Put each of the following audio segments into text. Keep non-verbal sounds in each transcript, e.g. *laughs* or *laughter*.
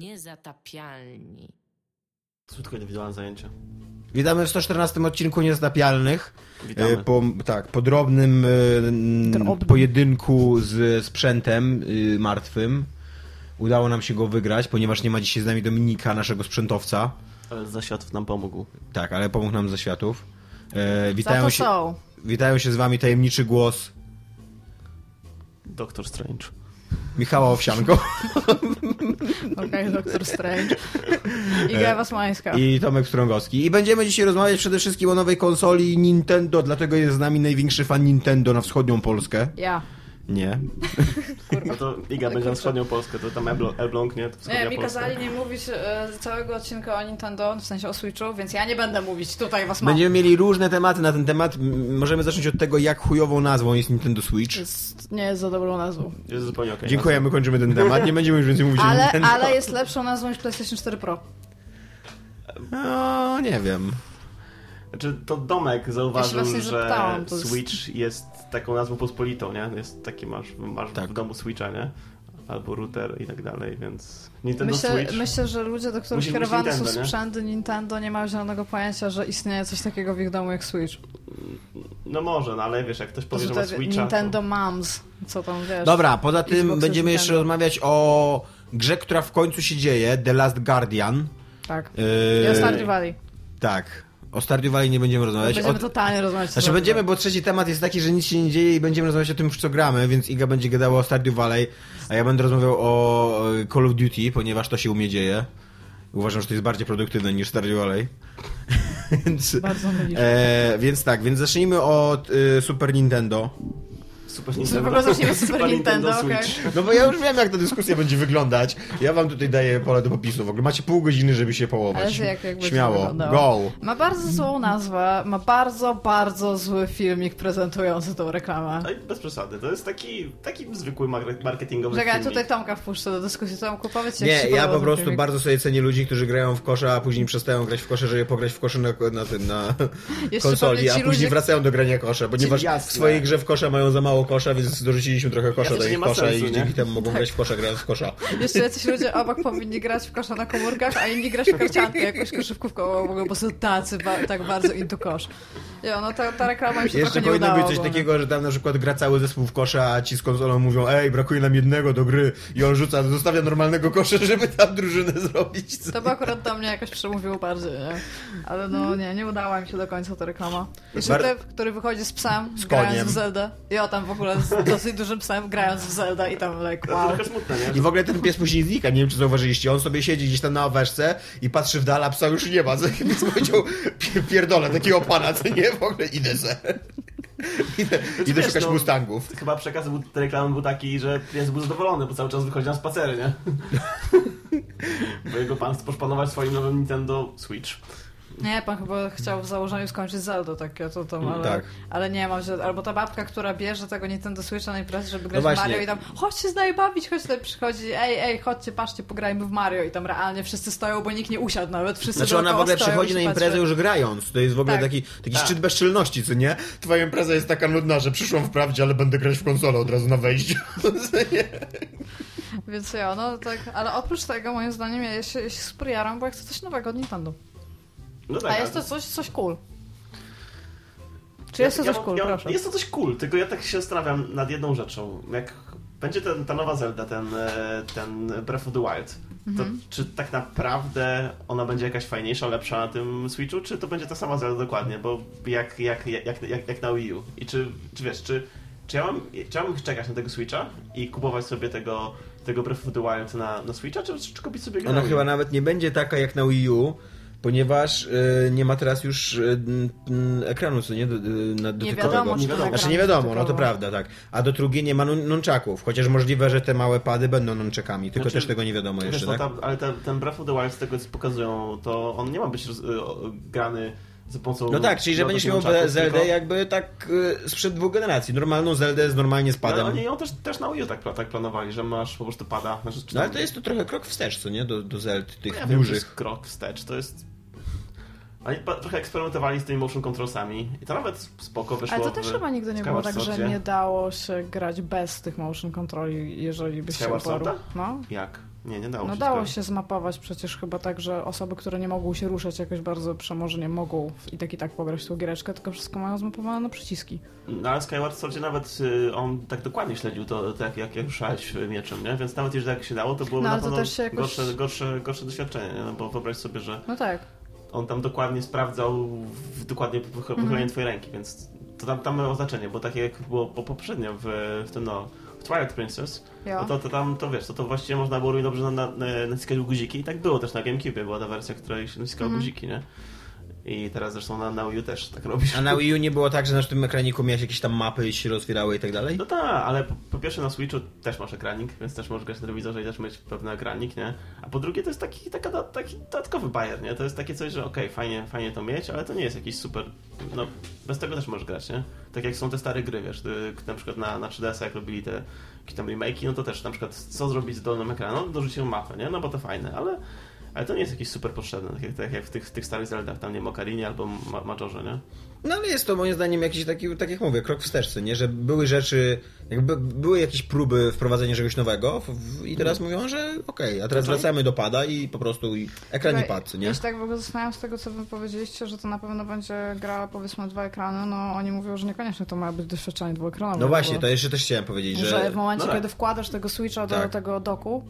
Niezatapialni. Krótko indywidualne zajęcie. Witamy w 114 odcinku Niezatapialnych. Witamy. E, Po, tak, po drobnym e, Drobnym. pojedynku z sprzętem y, martwym. Udało nam się go wygrać, ponieważ nie ma dzisiaj z nami Dominika, naszego sprzętowca. Ale Zaświatów nam pomógł. Tak, ale pomógł nam ze światów. E, witają, to się, są. witają się z wami tajemniczy głos Doktor Strange. Michała Owsianko *laughs* Okej, Doktor Strange. Iga Wasmańska. i Tomek Strągowski. I będziemy dzisiaj rozmawiać przede wszystkim o nowej konsoli Nintendo, dlatego jest z nami największy fan Nintendo na wschodnią Polskę. Ja. Nie. No to Iga będzie na wschodnią Polskę, to tam Elbląg, nie? To Nie, mi Polska. kazali nie mówić e, całego odcinka o Nintendo, w sensie o Switchu, więc ja nie będę mówić tutaj was mam. Będziemy mieli różne tematy na ten temat. Możemy zacząć od tego, jak chujową nazwą jest Nintendo Switch. Jest, nie jest za dobrą nazwą. Jest zupełnie okej. Dziękujemy, kończymy ten temat. Nie będziemy już więcej mówić o Ale, Nintendo. ale jest lepszą nazwą niż PlayStation 4 Pro. No, nie wiem. Znaczy, to Domek zauważył, Ja że zapytałam, to jest- Switch jest taką nazwą pospolitą, nie? Jest taki masz, masz Tak. w domu Switcha, nie? Albo router i tak dalej, więc Nintendo Myślę, Switch... myślę, że ludzie, do których kierowane są Nintendo, nie? sprzęty Nintendo, nie mają zielonego pojęcia, że istnieje coś takiego w ich domu jak Switch. No może, no ale wiesz, jak ktoś To powie, że ma Switcha... Nintendo Moms, co tam wiesz. Dobra, poza tym Xbox będziemy jeszcze Nintendo. rozmawiać o grze, która w końcu się dzieje, The Last Guardian. Tak. Yy, I Stardew Valley. Tak. O Stardew Valley nie będziemy rozmawiać. Będziemy o... totalnie rozmawiać. Znaczy będziemy, bo trzeci temat jest taki, że nic się nie dzieje i będziemy rozmawiać o tym, w co gramy, więc Iga będzie gadała o Stardew Valley, a ja będę rozmawiał o e, Call of Duty, ponieważ to się u mnie dzieje. Uważam, że to jest bardziej produktywne niż Stardew Valley. *laughs* więc, Bardzo e, więc tak, więc zacznijmy od e, Super Nintendo. Super W ogóle zacznijmy od Super Nintendo, Switch. No bo ja już wiem, jak ta dyskusja będzie wyglądać. Ja wam tutaj daję pole do popisu. W ogóle macie pół godziny, żeby się połować. Ale jak, jak Śmiało, go! Ma bardzo złą nazwę, ma bardzo, bardzo zły filmik prezentujący tą reklamę. No i bez przesady, to jest taki, taki zwykły mar- marketingowy Czekaj, filmik. tutaj Tomka wpuszczę do dyskusji. Tomku, powiedz jak Nie, ja po prostu filmik. bardzo sobie cenię ludzi, którzy grają w kosza, a później przestają grać w kosze, żeby pograć w kosze na, na tym, na Jeszcze konsoli, a później ludzie- wracają do grania kosza, ponieważ jasne. w swojej grze w kosza mają za mało kosza, więc dorzuciliśmy trochę kosza Jasne, do ich kosza sensu, i nie? dzięki temu mogą Tak. grać w kosza grając w kosza. Jeszcze jacyś ludzie obok powinni grać w kosza na komórkach, a inni grać w karciankę, jakąś koszykówką, w ogóle po prostu tacy ba tak bardzo into kosz. Jo, no ta, ta reklama mi się Jeszcze trochę nie powinno być coś takiego, że tam na przykład gra cały zespół w kosza, a ci z konsolą mówią, ej, brakuje nam jednego do gry i on rzuca, zostawia normalnego kosza, żeby tam drużynę zrobić. To by akurat do mnie jakoś przemówiło bardziej, nie? Ale no nie, nie udała mi się do końca ta reklama. Jeszcze Bar- który wychodzi z psem, Z grając koniem. w Zelda. I o tam w ogóle z dosyć dużym psem, grając w Zelda i tam like To wow. trochę smutne, nie? I w ogóle ten pies później znika, nie wiem czy zauważyliście, on sobie siedzi gdzieś tam na oweżce i patrzy w dal, a psa już nie ma, *laughs* więc powiedział, "Pi- pierdolę, takiego pana, co nie, w ogóle idę se. *laughs* Idę, idę wiesz, szukać no- Mustangów. Chyba przekaz był, tej reklamy był taki, że pies był zadowolony, bo cały czas wychodzi na spacery, nie? *laughs* bo jego pan chce poszpanować swoim nowym Nintendo Switch. Nie, pan chyba chciał w założeniu skończyć Zelda takie, to tam, ale, tak. ale nie ma, że, albo ta babka, która bierze tego Nintendo Switcha na imprezę, żeby grać No w właśnie. Mario i tam chodź się z nami bawić, chodź tutaj przychodzi, ej, ej, chodźcie, patrzcie, pograjmy w Mario i tam realnie wszyscy stoją, bo nikt nie usiadł nawet, wszyscy Znaczy ona w ogóle przychodzi na się imprezę patrzą. już grając. To jest w ogóle Tak. taki, taki Tak. szczyt bezczelności, co nie? Twoja impreza jest taka nudna, że przyszłam wprawdzie, ale będę grać w konsolę od razu na wejściu. Więc ja, no tak, ale oprócz tego moim zdaniem ja się, ja się super jaram, bo ja chcę coś nowego od Nintendo. No tak, A jest to ale- coś, coś cool. Czy Ja- jest to ja coś mam- cool, ja, proszę. Jest to coś cool, tylko ja tak się zastanawiam nad jedną rzeczą. Jak będzie ten, ta nowa Zelda, ten, e, ten Breath of the Wild, to Mhm. czy tak naprawdę ona będzie jakaś fajniejsza, lepsza na tym Switchu, czy to będzie ta sama Zelda dokładnie, bo jak, jak, jak, jak, jak na Wii U. I czy, czy wiesz, czy, czy, ja mam, czy ja mam czekać na tego Switcha i kupować sobie tego, tego Breath of the Wild na, na Switcha, czy, czy kupić sobie go Ona chyba nawet nie będzie taka jak na Wii U, ponieważ y, nie ma teraz już y, y, ekranu, co nie? Do, y, na, dotykowego. wiadomo, Nie wiadomo. Znaczy nie wiadomo, no to prawda, tak. A do drugiej nie ma nun- nunczaków, chociaż możliwe, że te małe pady będą nunczakami, tylko Znaczy, też tego nie wiadomo Wiesz, jeszcze, no, tak? tam, ale ten, ten Breath of the Wild, z tego co pokazują, to on nie ma być roz, y, grany za pomocą... No tak, czyli że no, będziesz miał Zeldę tylko- jakby tak y, sprzed dwóch generacji. Normalną Zeldę z normalnie z Ale padem. oni ją też, też na Wii U tak, tak planowali, że masz po prostu pada. Znaczy, czy No ale to jest to trochę krok wstecz, co nie? Do, do Zeld tych ja wiem, to dużych. jest krok wstecz, to jest... Oni trochę eksperymentowali z tymi motion controlsami i to nawet spoko wyszło Ale to też w chyba nigdy nie było tak, że nie dało się grać bez tych motion controli, jeżeli byś się. Sworda? No. Jak? Nie, nie dało No się. dało skoro- się zmapować przecież chyba tak, że osoby, które nie mogą się ruszać jakoś bardzo przemożnie mogą i tak i tak pograć tą giereczkę, tylko wszystko mają zmapowane na przyciski. No ale Skyward Swordzie nawet y, on tak dokładnie śledził to, tak jak, jak ruszałeś mieczem, nie? Więc nawet jeżeli tak się dało, to byłoby No, na pewno gorsze, gorsze, gorsze doświadczenie, nie? No bo wyobraź sobie, że No tak. On tam dokładnie sprawdzał w, dokładnie pochy- Mhm. pochylenie twojej ręki, więc to tam, tam miało znaczenie, bo tak jak było po, poprzednio w, w tym no, w Twilight Princess, no to, to tam, to wiesz, to, to właściwie można było równie dobrze na, na, na, naciskać guziki i tak było też na GameCube, była ta wersja, której się naciskało Mhm. guziki, nie? I teraz zresztą na, na Wii U też tak robisz. A na Wii U nie było tak, że na tym ekraniku miałeś jakieś tam mapy i się rozwierały i tak dalej? No tak, ale po, po pierwsze na Switchu też masz ekranik, więc też możesz grać na telewizorze i też mieć pewny ekranik, nie? A po drugie to jest taki, taka, taki dodatkowy bajer, nie? To jest takie coś, że okej, fajnie, fajnie to mieć, ale to nie jest jakiś super, no bez tego też możesz grać, nie? Tak jak są te stare gry, wiesz, na przykład na, na 3DS jak robili te jakieś tam remake'i, no to też na przykład co zrobić z dolnym ekranem? No dorzucić mapę, nie? No bo to fajne, ale... Ale to nie jest jakieś super potrzebne, tak jak, tak jak w tych, w tych starych Zeldach, tam nie wiem, Okarinie albo Ma- Majorze, nie? No ale jest to moim zdaniem jakiś taki, tak jak mówię, krok wstecz, co nie? Że były rzeczy, jakby były jakieś próby wprowadzenia czegoś nowego w, w, i teraz mówią, że okej, a teraz Okej. wracamy do pada i po prostu i ekran i pad, co nie? Ja się tak w ogóle zastanawiam z tego, co wy powiedzieliście, że to na pewno będzie gra powiedzmy dwa ekrany, no oni mówią, że niekoniecznie to ma być doświadczenie dwuekranowe. No właśnie, to jeszcze też chciałem powiedzieć, że... że, w momencie, no tak. kiedy wkładasz tego Switcha do Tak. tego doku,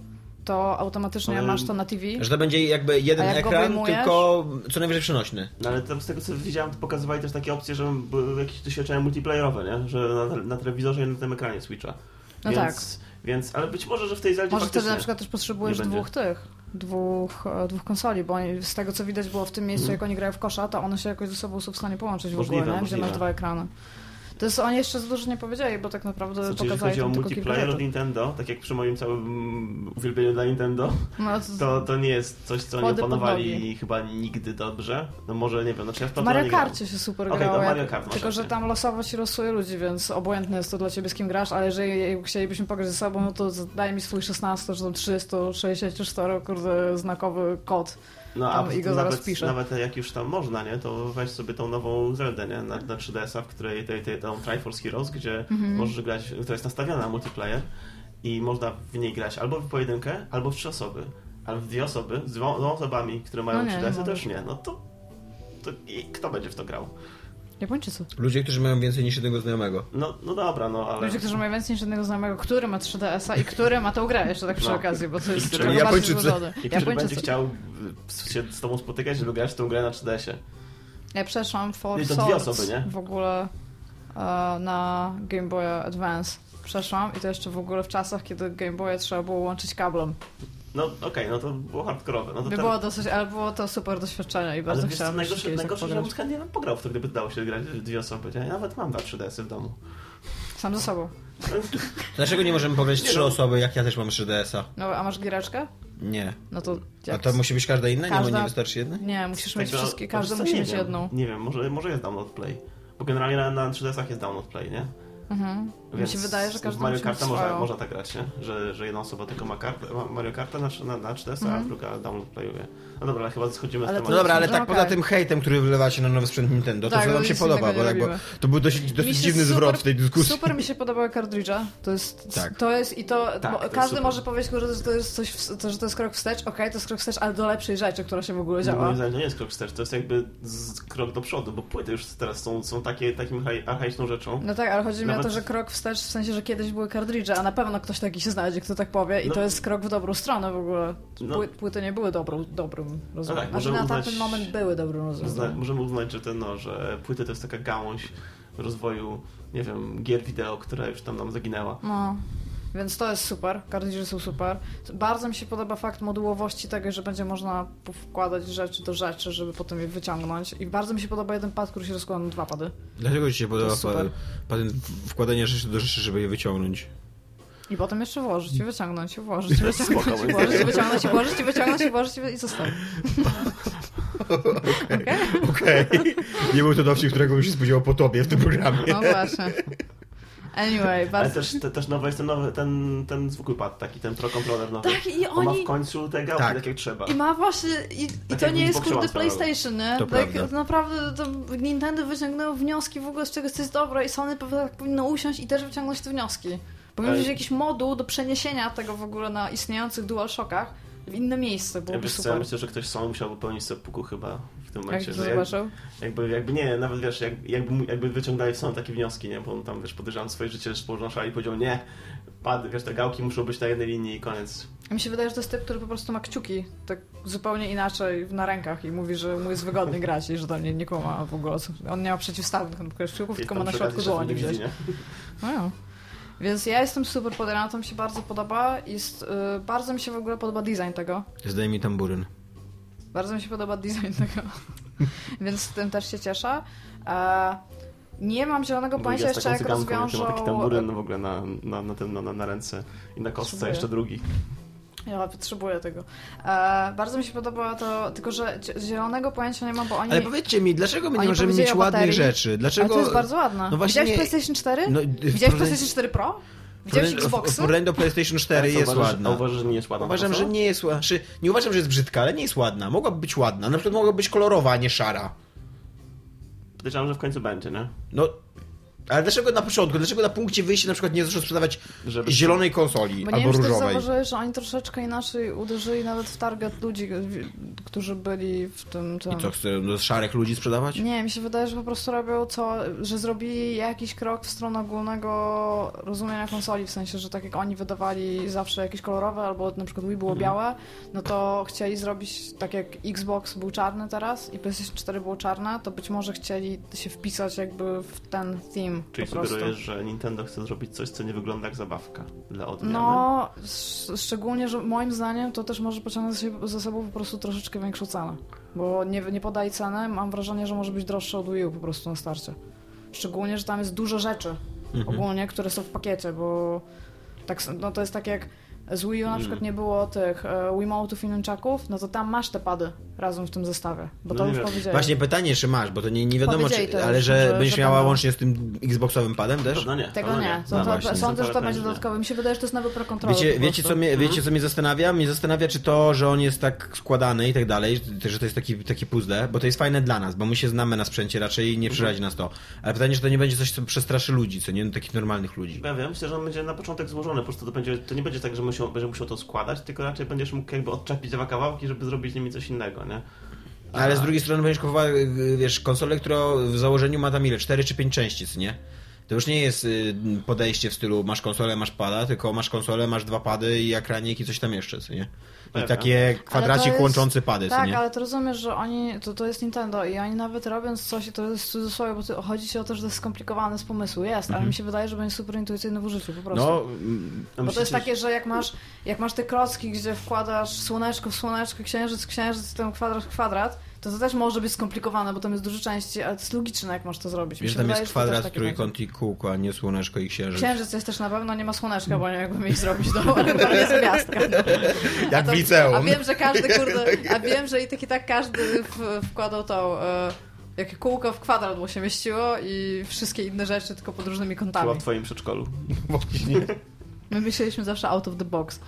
to automatycznie Ale- masz to na TV. że to będzie jakby jeden jak ekran, wyjmujesz? tylko co najwyżej przenośny. No ale tam z tego co widziałem, to pokazywali też takie opcje, że były jakieś doświadczenia multiplayerowe, nie? Że na, na telewizorze i na tym ekranie Switcha. No więc, Więc, ale być może, że w tej Zeldzie Może wtedy na przykład też potrzebujesz dwóch tych, dwóch, e, dwóch konsoli, bo z tego co widać było w tym miejscu, Mhm. jak oni grają w kosza, to one się jakoś ze sobą są w stanie połączyć w Możliwe, ogóle, nie? gdzie możliwe. masz dwa ekrany. To jest, oni jeszcze za dużo nie powiedzieli, bo tak naprawdę Znaczy, jeżeli pokazali chodzi o multiplayer od. Nintendo, tak jak przy moim całym uwielbieniu dla Nintendo, No, *laughs* to, to nie jest coś, co nie opanowali chyba nigdy dobrze. No może, nie wiem, znaczy ja w to Mario. Karcie się super Okej, grało, to Mario Kart tylko że tam losowo ci losuje ludzi, więc obojętne jest to dla ciebie z kim grasz, ale jeżeli chcielibyśmy pograć ze sobą, no to daj mi swój 16 czy tam 364 kurde znakowy kod. No a i go zaraz nawet, wpiszę. nawet jak już tam można, nie, to weź sobie tą nową Zeldę, nie, na, na 3DS-a, w której tej, tej, tą Triforce Heroes, gdzie Mhm. możesz grać, która jest nastawiona na multiplayer i można w niej grać albo w pojedynkę, albo w trzy osoby. Ale w dwie osoby, z dwoma, osobami, które mają No nie, 3DS-y, nie to już nie. No to, to i kto będzie w to grał? Japończycy. Ludzie, którzy mają więcej niż jednego znajomego. No, no dobra, no ale... Ludzie, którzy mają więcej niż jednego znajomego, który ma 3DS-a i który ma tą grę jeszcze tak przy No. okazji, bo to jest I trochę który- bardziej Japończycy. I który będzie chciał y, się z tobą spotykać, żeby grać w tą grę na 3DS-ie. Ja przeszłam For I to dwie osoby, nie? w ogóle e, na Game Boy Advance. Przeszłam i to jeszcze w ogóle w czasach, kiedy Game Boya trzeba było łączyć kablem. No okej, no to było hardkorowe. No to By tam- było dosyć, ale było to super doświadczenie i bardzo Ale chciałam najgorsze, tak najgorsze że ja bym chętnie pograł w to, gdyby dało się grać dwie osoby. Ja nawet mam dwa 3DS-y w domu. Sam ze sobą. Dlaczego nie możemy Nie trzy no. osoby, jak ja też mam 3DS-a? No, a masz giereczkę? Nie. No to A jak? to musi być każda inna? Nie, Każda- nie wystarczy jedna? Nie, musisz mieć Tak, no, wszystkie, co, musi nie mieć wiem. jedną. Nie wiem, może, może jest download play. Bo generalnie na, na 3DS-ach jest download play, nie? Mhm. Mi się wydaje, że w każdy Mario mieć Karta można, można tak grać, nie? Że, że jedna osoba tylko ma kartę, ma Mario Kartę na, na, na 4DS, a Mhm. druga download playuje. No dobra, ale chyba schodzimy Ale z tematu. No dobra, ale No tak okej. poza tym hejtem, który wylewacie na nowy sprzęt Nintendo, to Tak, co wam się podoba, bo, tak, bo to był dosyć, dosyć dziwny super- zwrot w tej dyskusji. Super mi się podobały kartridże. To jest, *laughs* Tak. to jest i to, Tak, bo to każdy super. może powiedzieć, że to jest coś, w- to, że to jest krok wstecz, okej, to jest krok wstecz, ale do lepszej rzeczy, która się w ogóle No, działa. moim zdaniem to nie jest krok wstecz, to jest jakby z, krok do przodu, bo płyty już teraz są, są takie, takim archai- archaiczną rzeczą. No tak, ale chodzi mi o to, że krok wstecz w sensie, że kiedyś były kartridże, a na pewno ktoś taki się znajdzie, kto tak powie i No. to jest krok w dobrą stronę w ogóle. No. Pły, płyty nie były dobrą, dobrym rozwiązaniem. tak, znaczy na możemy tamten uznać- moment były dobrym rozwiązaniem. możemy uznać, że ten, no, że płyty to jest taka gałąź rozwoju, nie wiem, gier wideo, która już tam nam zaginęła. No. Więc to jest super, kartridże są super. Bardzo mi się podoba fakt modułowości tego, że będzie można wkładać rzeczy do rzeczy, żeby potem je wyciągnąć. I bardzo mi się podoba jeden pad, który się rozkłada na dwa pady. Dlaczego ci się podoba patent wkładania rzeczy do rzeczy, żeby je wyciągnąć? I potem jeszcze włożyć i wyciągnąć, i włożyć, i wyciągnąć, Spoko, i włożyć, i wyciągnąć, i włożyć, i wyciągnąć, i włożyć, i zostawić. *laughs* Okej? Okej. Nie był to dowcip, którego bym się spodziewał po tobie w tym programie. No właśnie. Anyway, Ale bardzo... też, te, też nowy jest ten, nowy, ten, ten zwykły pad, taki ten Pro Controller nowy. Tak, i On ma oni... w końcu te gałki Tak. tak jak trzeba. I ma właśnie, i, i Tak to jak nie jest kurde. PlayStation, nie? To tak, prawda. naprawdę to Nintendo wyciągnęło wnioski w ogóle z czegoś, co jest dobre i Sony tak powinno usiąść i też wyciągnąć te wnioski. Powinien Ale- być jakiś moduł do przeniesienia tego w ogóle na istniejących DualShockach w inne miejsce, Ja byłoby wiesz co, ja super. myślę, że ktoś sam musiał popełnić seppuku chyba w tym momencie, jak, zobaczył? jakby, jakby nie, nawet wiesz, jak, jakby, mu- jakby wyciągnęli są takie wnioski, nie, bo on tam wiesz, podejrzewam swoje życie położono szali i powiedział nie, pad, wiesz, te gałki muszą być na jednej linii i koniec. Mi się wydaje, że to jest typ, który po prostu ma kciuki tak zupełnie inaczej na rękach i mówi, że mu jest wygodnie *laughs* grać i że to nie, nie kuma w ogóle. On nie ma przeciwstawnych kciuków, tylko ma na środku dłoni gdzieś. No ja. Więc ja jestem super podjarana, to mi się bardzo podoba. Jest, y, bardzo mi się w ogóle podoba design tego. Zdaj mi tamburyn. Bardzo mi się podoba design tego. *laughs* Więc z tym też się cieszę. E, nie mam zielonego pojęcia jeszcze, jak rozwiążą... ma taki tamburyn w ogóle na, na, na, tym, na, na ręce i na kostce jeszcze drugi. Ja potrzebuję tego. E, bardzo mi się podoba to, tylko że zielonego pojęcia nie mam, bo oni... Ale powiedzcie mi, dlaczego my nie możemy mieć ładnych rzeczy? Dlaczego... Ale to jest bardzo ładne. No właśnie Widziałeś PlayStation 4? No, Widziałeś w- PlayStation 4 Pro? Widziałeś w- Xboxy? W porównaniu do PlayStation 4 A co, jest uważasz, ładna. Uważasz, że nie jest ładna Uważam, że nie jest ładna. Znaczy, nie uważam, że jest brzydka, ale nie jest ładna. Mogłaby być ładna. Na przykład mogłaby być kolorowa, a nie szara. Podejrzewam, że w końcu będzie, nie? No, ale dlaczego na początku? Dlaczego na punkcie wyjścia na przykład nie zaczną sprzedawać Żeby- zielonej konsoli Bo nie albo wiem, czy też różowej? zauważyłeś, że oni troszeczkę inaczej uderzyli nawet w target ludzi, którzy byli w tym... tym... I co, chcą do szarych ludzi sprzedawać? Nie, mi się wydaje, że po prostu robią co, że zrobili jakiś krok w stronę ogólnego rozumienia konsoli, w sensie, że tak jak oni wydawali zawsze jakieś kolorowe, albo na przykład Wii było Mhm. białe, no to chcieli zrobić tak jak Xbox był czarny teraz i PlayStation 4 było czarne, to być może chcieli się wpisać jakby w ten theme Czyli sugerujesz, że Nintendo chce zrobić coś, co nie wygląda jak zabawka dla odmiany? No, sz- szczególnie, że moim zdaniem to też może pociągnąć za sobą po prostu troszeczkę większą cenę. Bo nie, nie podaj ceny, mam wrażenie, że może być droższe od Wii U po prostu na starcie. Szczególnie, że tam jest dużo rzeczy ogólnie, które są w pakiecie, bo tak, no to jest tak jak z Wii U na przykład nie było tych e, Wiimote'ów i nunchaków, no to tam masz te pady razem w tym zestawie, bo No to już powiedzieli. Właśnie pytanie, czy masz, bo to nie, nie wiadomo, czy, to ale już, że, że- będziesz że miała łącznie z tym Xboxowym padem też? Pewno nie. Tego nie, No to, właśnie. sądzę, że to będzie dodatkowe. Mi się wydaje, że to jest nowy Pro Controller Wiecie, wiecie, co mnie, wiecie, co mnie zastanawia? Mnie zastanawia, czy to, że on jest tak składany i tak dalej, że to jest taki, taki puzzle, bo to jest fajne dla nas, bo my się znamy na sprzęcie raczej i nie przerazi nas to. Ale pytanie, czy to nie będzie coś, co przestraszy ludzi, co nie? No, takich normalnych ludzi. Ja wiem, myślę, że on będzie na początek złożony, po prostu to, będzie, to nie będzie tak, że musiał, będzie musiał to składać, tylko raczej będziesz mógł jakby odczepić dwa kawałki, żeby zrobić z nimi coś innego, nie? Ale z drugiej strony będziesz kupował, y, wiesz, konsolę, która w założeniu ma tam ile? 4 czy 5 części, nie? To już nie jest y, podejście w stylu masz konsolę, masz pada, tylko masz konsolę, masz dwa pady i ekranik i coś tam jeszcze, co nie? I Pewnie. takie kwadracik jest- łączący pady, Tak, nie? ale to rozumiesz, że oni, to, to jest Nintendo i oni nawet robiąc coś, i to jest cudzysłowie, bo to, chodzi ci o to, że to jest skomplikowane z pomysłu, jest, ale mi się wydaje, że będzie super intuicyjny w użyciu po prostu. Mhm. No, mm, A Bo to jest takie, że jak masz, jak masz te klocki, gdzie wkładasz słoneczko w słoneczko, księżyc księżyc, ten kwadrat w kwadrat, to to też może być skomplikowane, bo tam jest dużo części, ale to jest logiczne, jak masz to zrobić. Wiesz, tam wydaje, jest to kwadrat, trójkąt i kółko, a nie słoneczko i księżyc. Księżyc jest też na pewno, nie ma słoneczka, bo nie jakby mieli zrobić do ale tam jest gwiazdka. Jak to- w liceum. A wiem, że każdy, kurde, *laughs* a wiem, że i tak i tak każdy w, wkładał tą, e, jakie kółko w kwadrat mu się mieściło i wszystkie inne rzeczy tylko pod różnymi Chyba kątami. w twoim przedszkolu. *laughs* My myśleliśmy zawsze out of the box.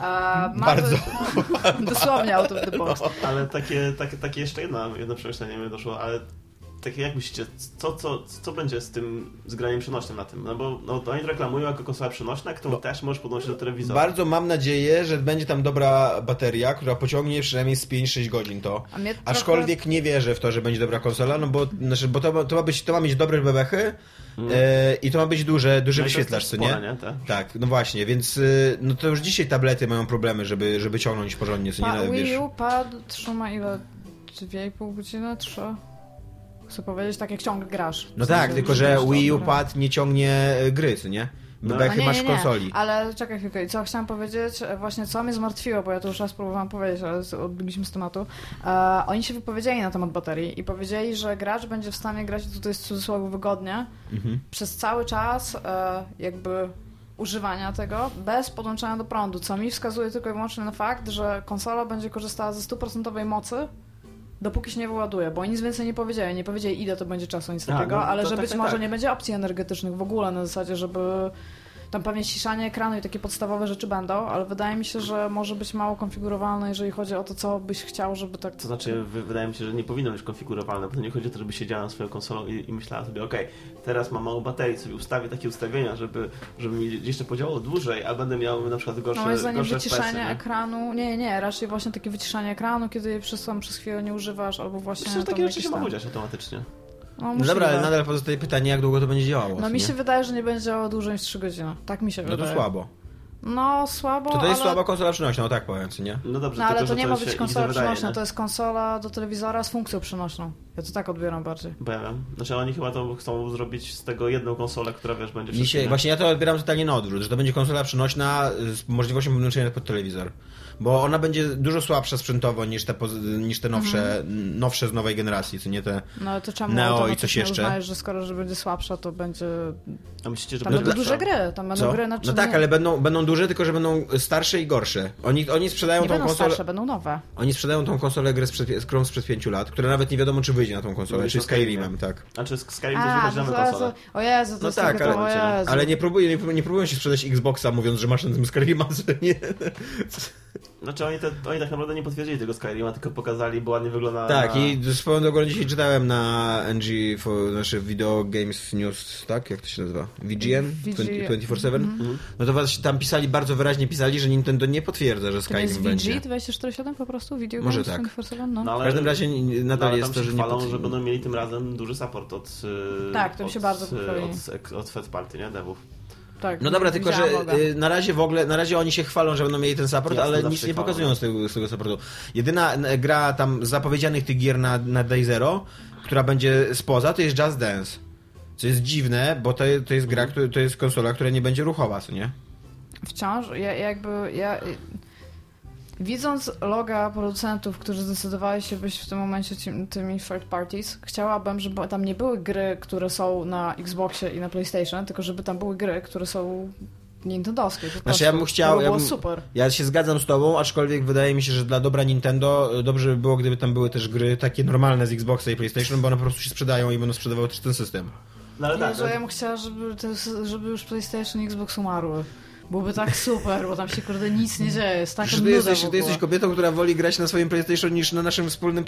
A, Bardzo. *laughs* Dosłownie out of the box. Ale takie, takie, takie jeszcze jedno, jedno przemyślenie mi doszło, ale takie jak myślicie, co, co, co będzie z tym zgraniem przenośnym na tym? No bo no, to oni reklamują jako konsola przenośna, którą też możesz podnosić do telewizora. Bardzo mam nadzieję, że będzie tam dobra bateria, która pociągnie przynajmniej z 5-6 godzin to. A trochę- Aczkolwiek nie wierzę w to, że będzie dobra konsola, no bo, znaczy, bo to, ma- to, ma być, to ma mieć dobre bebechy e, i to ma być duże, duży No wyświetlacz, co nie? nie? Te. Tak, no właśnie, więc y, no to już dzisiaj tablety mają problemy, żeby, żeby ciągnąć porządnie, co nie? Pa, No, Wii. U pad trzyma ile? 2,5 godziny? 3? Chcę powiedzieć, tak jak ciągle grasz. No W tak, sensie, tylko że Wii U pad nie ciągnie y, gry, co nie? No. Bebechy No nie, masz nie, w nie, konsoli. Ale czekaj chwilkę, co chciałam powiedzieć, e, właśnie co mnie zmartwiło, bo ja to już raz próbowałam powiedzieć, ale odbiliśmy z tematu. E, oni się wypowiedzieli na temat baterii i powiedzieli, że gracz będzie w stanie grać, tutaj jest w cudzysłowie wygodnie, Mhm. przez cały czas e, jakby używania tego bez podłączenia do prądu, co mi wskazuje tylko i wyłącznie na fakt, że konsola będzie korzystała ze stuprocentowej mocy, dopóki się nie wyładuje, bo nic więcej nie powiedzieli. Nie powiedzieli, ile to będzie czasu, nic A, takiego, no, ale że tak, być tak, może tak. nie będzie opcji energetycznych w ogóle na zasadzie, żeby Tam pewnie ściszanie ekranu i takie podstawowe rzeczy będą, ale wydaje mi się, że może być mało konfigurowalne, jeżeli chodzi o to, co byś chciał, żeby tak... To znaczy, wy- wydaje mi się, że nie powinno być konfigurowalne, bo to nie chodzi o to, żeby siedziała na swoją konsolą i, i myślała sobie, okej, teraz mam mało baterii, sobie ustawię takie ustawienia, żeby, żeby mi jeszcze podziałało dłużej, a będę miał na przykład gorsze, No moim zdaniem gorsze wyciszanie FPS-y, nie? ekranu, nie, nie, raczej właśnie takie wyciszanie ekranu, kiedy je przez, tam przez chwilę nie używasz, albo właśnie Myślę, że tam takie rzeczy się tam- mogą dziać automatycznie. No, No dobra, ale nadal pozostaje pytanie, jak długo to będzie działało. No mi nie? się wydaje, że nie będzie działało dłużej niż 3 godziny. Tak mi się No wydaje. to słabo. No słabo, To to jest ale... słaba konsola przynośna, o tak powiem, co nie? No dobrze, No ale tylko, to nie ma być konsola wydaje, przenośna, nie? to jest konsola do telewizora z funkcją przenośną. Ja to tak odbieram bardziej. Bo ja wiem. Znaczy oni chyba to chcą zrobić z tego jedną konsolę, która wiesz, będzie Mi wszystko, się, nie? właśnie ja to odbieram totalnie na odwrót, że to będzie konsola przenośna z możliwością podłączenia pod telewizor. Bo ona będzie dużo słabsza sprzętowo niż te, niż te nowsze, nowsze z nowej generacji, co nie te... No ale to czemu Neo i coś jeszcze? uznajesz, że skoro że będzie słabsza, to będzie... A myślicie, że Tam będzie będą lepsza? duże gry, tam będą Co? gry na No tak, nie, ale będą, będą duże, tylko że będą starsze i gorsze. Oni, oni sprzedają nie tą będą konsolę... starsze, będą nowe. Oni sprzedają tą konsolę grę sprzed, z grą sprzed 5 lat, która nawet nie wiadomo, czy wyjdzie na tą konsolę, czy. Skyrimem, tak. Znaczy Skyrim A, jest to, nowe to, konsolę. to, o Jezu, to No jest tak, to, ale, o Jezu. ale nie, próbuję, nie, nie próbują się sprzedać Xboxa, mówiąc, że masz na tym Skyrima, *laughs* że nie. Znaczy oni, te, oni tak naprawdę nie potwierdzili tego Skyrima, tylko pokazali, bo ładnie wygląda Tak, na... i swoją drogą dzisiaj czytałem na NG, for, znaczy Video Games News, tak? Jak to się nazywa? VGN? VG 24-7? Mhm. No to właśnie tam pisali, bardzo wyraźnie pisali, że Nintendo nie potwierdza, że To nie jest Skyrim będzie. VG 247 po prostu? Video Może Games tak. 24/7? No. No, W ale, każdym razie no, nadal ale jest to, że nie chwalą, że będą mieli tym razem duży support od... y, Tak, to mi się od, bardzo y, pochwalili. od, od third party, nie? Devów. Tak, No dobra, tylko że y, na razie w ogóle, na razie oni się chwalą, że będą mieli ten support, Jasne, ale nic nie pokazują z tego, z tego supportu. Jedyna gra tam z zapowiedzianych tych gier na, na Day Zero, która będzie spoza, to jest Just Dance. Co jest dziwne, bo to, to jest gra, który- to jest konsola, która nie będzie ruchowa, co nie? Wciąż, ja jakby, ja... Widząc loga producentów, którzy zdecydowali się być w tym momencie tym, tymi third parties, chciałabym, żeby tam nie były gry, które są na Xboxie i na PlayStation, tylko żeby tam były gry, które są nintendowskie. po Znaczy prostu. ja bym chciał- by ja było bym- super. Ja się zgadzam z tobą, aczkolwiek wydaje mi się, że dla dobra Nintendo y, dobrze by było, gdyby tam były też gry takie normalne z Xboxa i PlayStation, bo one po prostu się sprzedają i będą sprzedawały też ten system. No ale tak, Jezu, ja bym chciała, żeby, to, żeby już PlayStation i Xbox umarły. Byłoby tak super, bo tam się kurde nic nie dzieje. Jest taka ty jesteś, ty jesteś kobietą, która woli grać na swoim PlayStation niż na naszym wspólnym?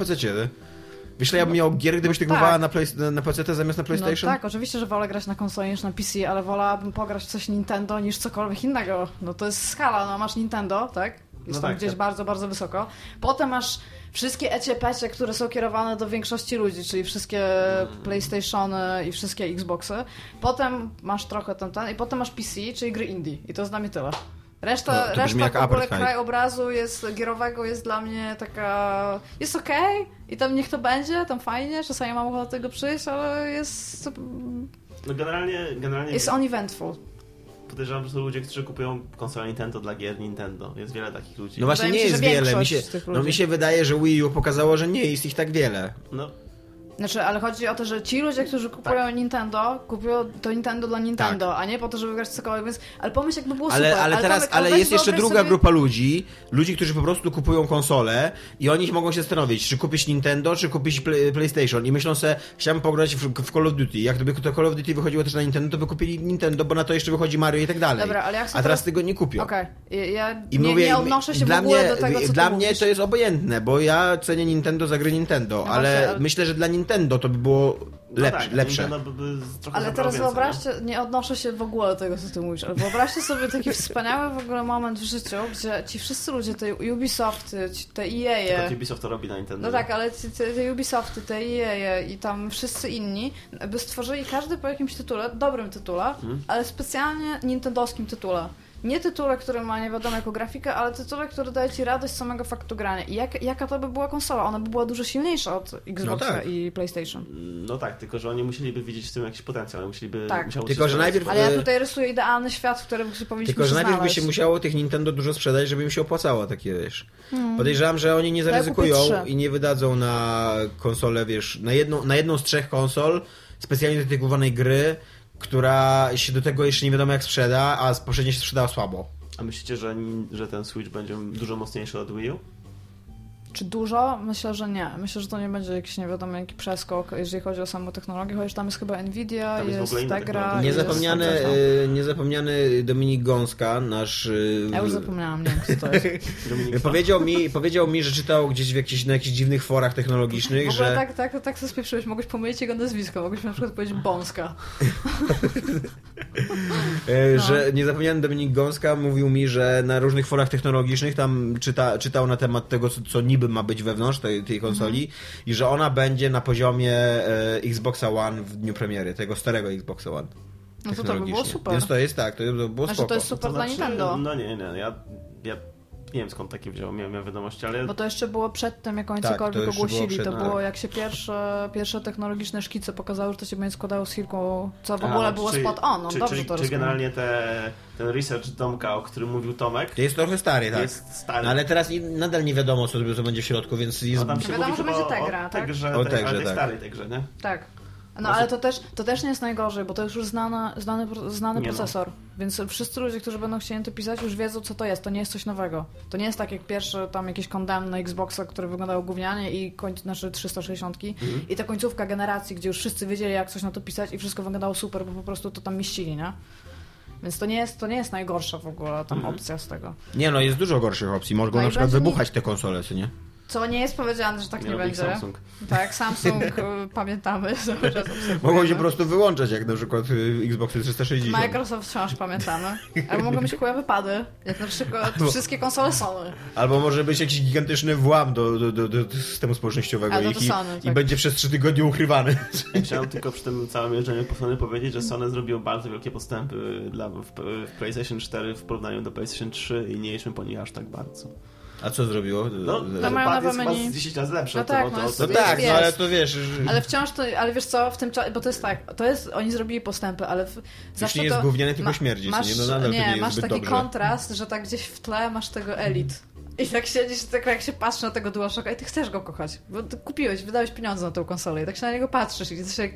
Wiesz, ile ja bym miał gier, gdybyś ty Tak. na, play, na, PC zamiast na PlayStation? No tak, oczywiście, że wolę grać na konsoli niż na PC, ale wolałabym pograć w coś Nintendo niż cokolwiek innego. No to jest skala, no masz Nintendo, tak? Jest No tam tak, gdzieś tak. bardzo, bardzo wysoko. Potem masz wszystkie ecie-pecie, które są kierowane do większości ludzi, czyli wszystkie. PlayStationy i wszystkie Xboxy. Potem masz trochę ten, ten i potem masz PC, czyli gry indie. I to jest dla mnie tyle. Reszta, No, reszta jak w ogóle krajobrazu jest, gierowego jest dla mnie taka... Jest okej i tam niech to będzie, tam fajnie, czasami mam ochotę do tego przyjść, ale jest... No generalnie, generalnie Jest uneventful. Podejrzewam, że są ludzie, którzy kupują konsolę Nintendo dla gier Nintendo. Jest wiele takich ludzi. No właśnie Wydaje nie się, jest wiele. Mi się, no mi się wydaje, że Wii U pokazało, że nie jest ich tak wiele. No, Znaczy, ale chodzi o to, że ci ludzie, którzy kupują Tak. Nintendo, kupują to Nintendo dla Nintendo, a nie po to, żeby grać w cokolwiek, więc... Ale pomyśl, jakby było Ale, super. ale teraz, Tomek, ale jest jeszcze druga sobie... grupa ludzi, ludzi, którzy po prostu kupują konsolę i oni mogą się zastanowić, czy kupić Nintendo, czy kupić play, PlayStation i myślą sobie, chciałbym pograć w, w Call of Duty. Jak gdyby to Call of Duty wychodziło też na Nintendo, to by kupili Nintendo, bo na to jeszcze wychodzi Mario i tak dalej. Dobra, ale ja chcę A teraz teraz- tego nie kupią. Okej, ja- ja I nie, mówię, nie odnoszę się dla w ogóle mnie, do tego, co Dla mnie mówisz. to jest obojętne, bo ja cenię Nintendo za gry Nintendo, No ale właśnie, ale- myślę, że dla Nintendo to by było no lep, tak, lepsze. Nintendo by, by trochę Ale teraz więcej, wyobraźcie, nie odnoszę się w ogóle do tego, co ty mówisz, ale wyobraźcie sobie taki *laughs* wspaniały w ogóle moment w życiu, gdzie ci wszyscy ludzie, te Ubisofty, te? Tylko EA, Ubisoft to robi na Nintendo. no tak, ale te, te Ubisofty, te EA i tam wszyscy inni, by stworzyli każdy po jakimś tytule, dobrym tytule, Mhm. ale specjalnie nintendowskim tytule. Nie tytule, który ma nie wiadomo jaką grafikę, ale tytule, który daje ci radość z samego faktu grania. I jak, jaka to by była konsola? Ona by była dużo silniejsza od Xboxa tak. i PlayStation. No tak, tylko że oni musieliby widzieć w tym jakiś potencjał. Musieliby, Tak. Tylko, się że najpierw- Ale ja E, tutaj rysuję idealny świat, w którym powinniśmy Tylko, że najpierw by znaleźć. się musiało tych Nintendo dużo sprzedać, żeby im się opłacało takie, wiesz. Hmm. Podejrzewam, że oni nie ja zaryzykują trzy. i nie wydadzą na konsolę, wiesz, na jedną, na jedną z trzech konsol specjalnie dedykowanej gry, która się do tego jeszcze nie wiadomo jak sprzeda, a poprzednio się sprzedała słabo. A myślicie, że, że ten Switch będzie dużo mocniejszy od Wii U? Czy dużo? Myślę, że nie. Myślę, że to nie będzie jakiś nie wiadomo jaki przeskok, jeżeli chodzi o samą technologię, chociaż tam jest chyba Nvidia, Tam jest jest, Tegra, jest Niezapomniany, tam. e, niezapomniany Dominik Gąska, nasz... e, Ja już zapomniałam, nie wiem co to jest. *laughs* Powiedział mi, powiedział mi, że czytał gdzieś w jakichś, na jakichś dziwnych forach technologicznych, W ogóle że... tak, tak, tak sobie spieprzyłeś. Mogłeś pomylić jego nazwisko. Mogłeś na przykład powiedzieć Bąska. *laughs* E, No. Że niezapomniany Dominik Gąska mówił mi, że na różnych forach technologicznych tam czyta, czytał na temat tego, co, co niby ma być wewnątrz tej, tej konsoli Mhm. i że ona będzie na poziomie e, Xboxa One w dniu premiery, tego starego Xboxa One. No to to by było super. Więc to jest tak, to by było Znaczy, spoko. to jest super dla Nintendo. No nie, nie, ja, ja nie wiem skąd takie wziąłem, miałem, miałem wiadomości, ale Bo to jeszcze było przed tym, jak oni Tak, to cokolwiek było ogłosili. przed- to było jak się pierwsze, pierwsze technologiczne szkice pokazały, że to się będzie składało z chwilką, co w ogóle no, było czyli- spot on. No, czy, dobrze czyli, to czy rozumiem. generalnie te, ten research Domka, o którym mówił Tomek, To jest trochę stary, tak. jest stary. No, ale teraz i- nadal nie wiadomo, co, co będzie w środku, więc jest... No tam się Wiadomo, mówi że będzie o, Tegra, o tak? Tegrze, O Tegrze, ale tej tak. starej Tegrze, nie? Tak. No ale to też, to też nie jest najgorzej, bo to już znana, znany, znany Nie no. procesor. Więc wszyscy ludzie, którzy będą chcieli to pisać, już wiedzą, co to jest. To nie jest coś nowego. To nie jest tak jak pierwszy tam jakiś condemn na Xboxa, który wyglądał gównianie i koń, znaczy 360 Mhm. i ta końcówka generacji, gdzie już wszyscy wiedzieli, jak coś na to pisać i wszystko wyglądało super, bo po prostu to tam mieścili, nie? Więc to nie jest, to nie jest najgorsza w ogóle tam Mhm. opcja z tego. Nie no, jest dużo gorszych opcji. Mogą No na przykład wybuchać te konsole, co nie? Co nie jest powiedziane, że tak nie, robi będzie. Samsung. Tak, Samsung *laughs* y, pamiętamy. Mogą się po prostu wyłączać, jak na przykład y, Xboxy 360. Microsoft wciąż pamiętamy. Albo mogą być chujowe wypady, jak na przykład wszystkie konsole Sony. Albo może być jakiś gigantyczny włam do, do, do, do systemu społecznościowego do i, Sony, i tak. będzie przez trzy tygodnie ukrywany. Chciałem tylko przy tym całym jeżdżeniu po Sony powiedzieć, że Sony zrobiło bardzo wielkie postępy dla, w, w PlayStation 4 w porównaniu do PlayStation 3 i nie jedźmy po nich aż tak bardzo. A co zrobiło? No, ten mają nowe jest menu. z 10 razy lepszy. No tak, no jest- No tak, no jest. ale to wiesz, Ale wciąż to, ale wiesz co, w tym czasie, bo to jest tak, to jest, oni zrobili postępy, ale w, zawsze nie jest to... gówniany, tylko śmierdzi, co masz, nie? No nadal nie jest masz taki dobrze. kontrast, że tak gdzieś w tle masz tego elit. I tak siedzisz, tak jak się patrzy na tego DualShocka i ty chcesz go kochać, bo kupiłeś, wydałeś pieniądze na tą konsolę i tak się na niego patrzysz i jesteś jak,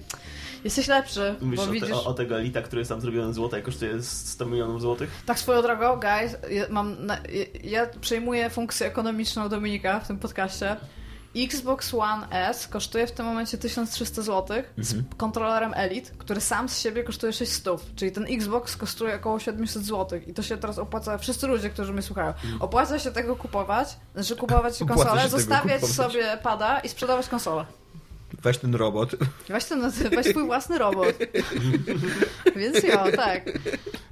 jesteś lepszy, Mówisz bo o, te, widzisz... o, o tego Elita, który jest tam zrobiony złota i kosztuje 100 milionów złotych? Tak swoją drogą, guys, ja, mam na, ja, ja przejmuję funkcję ekonomiczną Dominika w tym podcaście. Xbox One S kosztuje w tym momencie 1300 zł z Mhm. kontrolerem Elite, który sam z siebie kosztuje 600. Czyli ten Xbox kosztuje około 700 zł. I to się teraz opłaca, wszyscy ludzie, którzy mnie słuchają, opłaca się tego kupować, znaczy kupować *laughs* Mhm. Konsolę, zostawiać kupować. sobie pada i sprzedawać konsolę. Weź ten robot. Weź, ten, weź swój własny robot. *laughs* Więc jo, tak.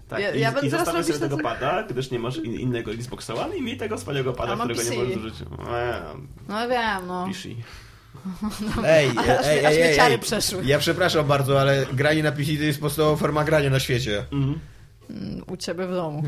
Tak, Ja- i, ja będę i teraz sobie robić tego ten- pada, gdyż nie masz in, innego Xboxa One i miej tego wspaniałego pada, którego nie PC. możesz zużyć. Eee, No wiem, no. Pishi. *laughs* Ej, Aż ej, mnie- aż ej, ej, ej. przeszły. Ja przepraszam bardzo, ale granie na PC to jest podstawowa forma grania na świecie. Mhm. Mm, U ciebie w domu.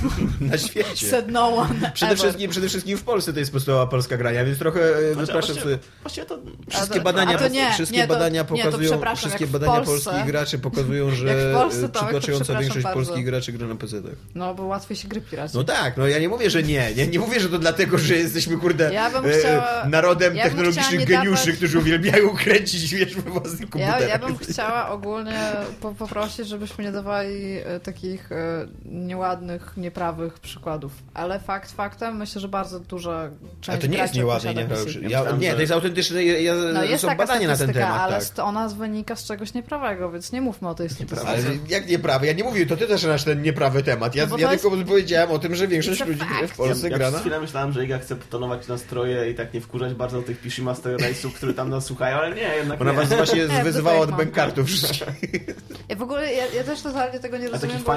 *laughs* Na świecie. Said no one Przede ever. wszystkim, przede wszystkim w Polsce to jest podstawowa polska grania, więc trochę wypraszam Właściwie, sobie. właściwie to... Wszystkie badania, to nie, wszystkie nie, to- badania nie, to pokazują, przepraszam, wszystkie badania Polsce- polskich graczy pokazują, że Polsce, to- to przytłaczająca przepraszam większość bardzo. polskich graczy gra na PC. No, bo łatwiej się gry pirać. No tak, no ja nie mówię, że nie. Nie, nie mówię, że to dlatego, że jesteśmy, kurde, Ja bym e, chciała- narodem ja bym technologicznych chciała nie geniuszy, dawać- którzy uwielbiają *laughs* kręcić, wiesz, we własnych Ja, komputerach. ja bym chciała ogólnie po, poprosić, żebyśmy nie dawali e, takich e, nieładnych, nieprawych przykładów. Ale fakt faktem, myślę, że bardzo duża część Ale to nie jest nieprawda. PC. Ja, nie, to jest autentyczne, ja, ja, No jest są badania na ten temat, ale tak. ona wynika z czegoś nieprawego, więc nie mówmy o tej statystyce. Ale jak nieprawy? Ja nie mówię, to ty też masz ten nieprawy temat. Ja, No ja to tylko powiedziałem o tym, że większość ludzi, w. Polsce ja, gra ja na... przez chwilę myślałem, że Iga chce tonować nastroje i tak nie wkurzać bardzo do tych Pishi Master Race'ów, które tam nas słuchają, ale nie, jednak Ona nie. was właśnie Nie, wyzywała od bankartów wszystkich. *laughs* Ja w ogóle, ja, ja też totalnie tego nie A rozumiem, takich bo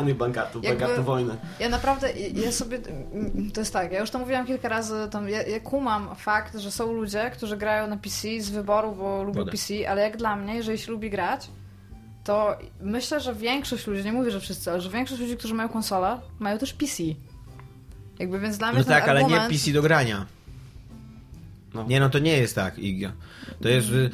jakby- bankartu wojny. ja naprawdę, ja sobie, to jest tak, ja już to mówiłam kilka razy, tam, ja, ja kumam fakt, że są ludzie, którzy grają na PC z wyboru, bo lubią. PC, ale jak dla mnie, jeżeli się lubi grać, to myślę, że większość ludzi, nie mówię, że wszyscy, ale że większość ludzi, którzy mają konsolę, mają też PC. Jakby, więc dla mnie No ten tak, ale nie argument... PC do grania. No. Nie, no to nie jest tak, Iga. To jest... y,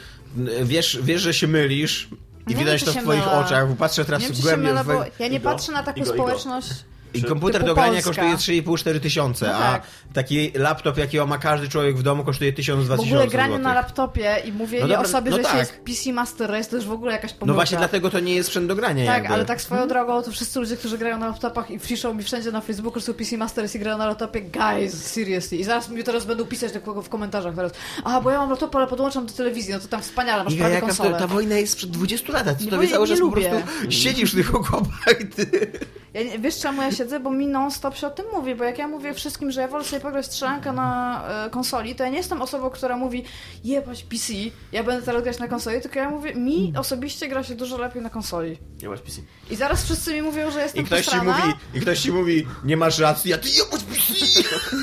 Wiesz, wiesz że się mylisz i Nie, widać czy to w twoich mylę. oczach, bo patrzę teraz Nie wiem, mylę, w- bo ja nie patrzę na taką społeczność... I komputer do grania Polska. kosztuje 3,5-4 tysiące, No a tak. taki laptop, jakiego ma każdy człowiek w domu, kosztuje 1000-2000 W ogóle granie złotych. na laptopie i mówienie No dobra, o sobie, no że się tak. jest PC Master Race, to już w ogóle jakaś pomyłka. No właśnie dlatego to nie jest sprzęt do grania Tak, jakby. ale tak swoją drogą, to wszyscy ludzie, którzy grają na laptopach i piszą mi wszędzie na Facebooku, że są PC Master Race i grają na laptopie, guys, seriously. I zaraz mi teraz będą pisać do kogo w komentarzach teraz, a bo ja mam laptop, ale podłączam do telewizji, no to tam wspaniale, masz Iga, prawie jaka to, konsolę. ta wojna jest sprzed 20 lat, a ty Nie, to wiedziałeś, że po lubię. prostu siedzisz w tych *laughs* okopach i ty... Ja nie, wiesz czemu ja siedzę? Bo mi non-stop się o tym mówi, bo jak ja mówię wszystkim, że ja wolę sobie pograć strzelankę na e, konsoli, to ja nie jestem osobą, która mówi jebać PC, ja będę teraz grać na konsoli, tylko ja mówię, mi osobiście gra się dużo lepiej na konsoli. Masz PC. I zaraz wszyscy mi mówią, że I jestem ktoś, ci posrana. mówi, I ktoś ci mówi, nie masz racji, a ty jebać PC!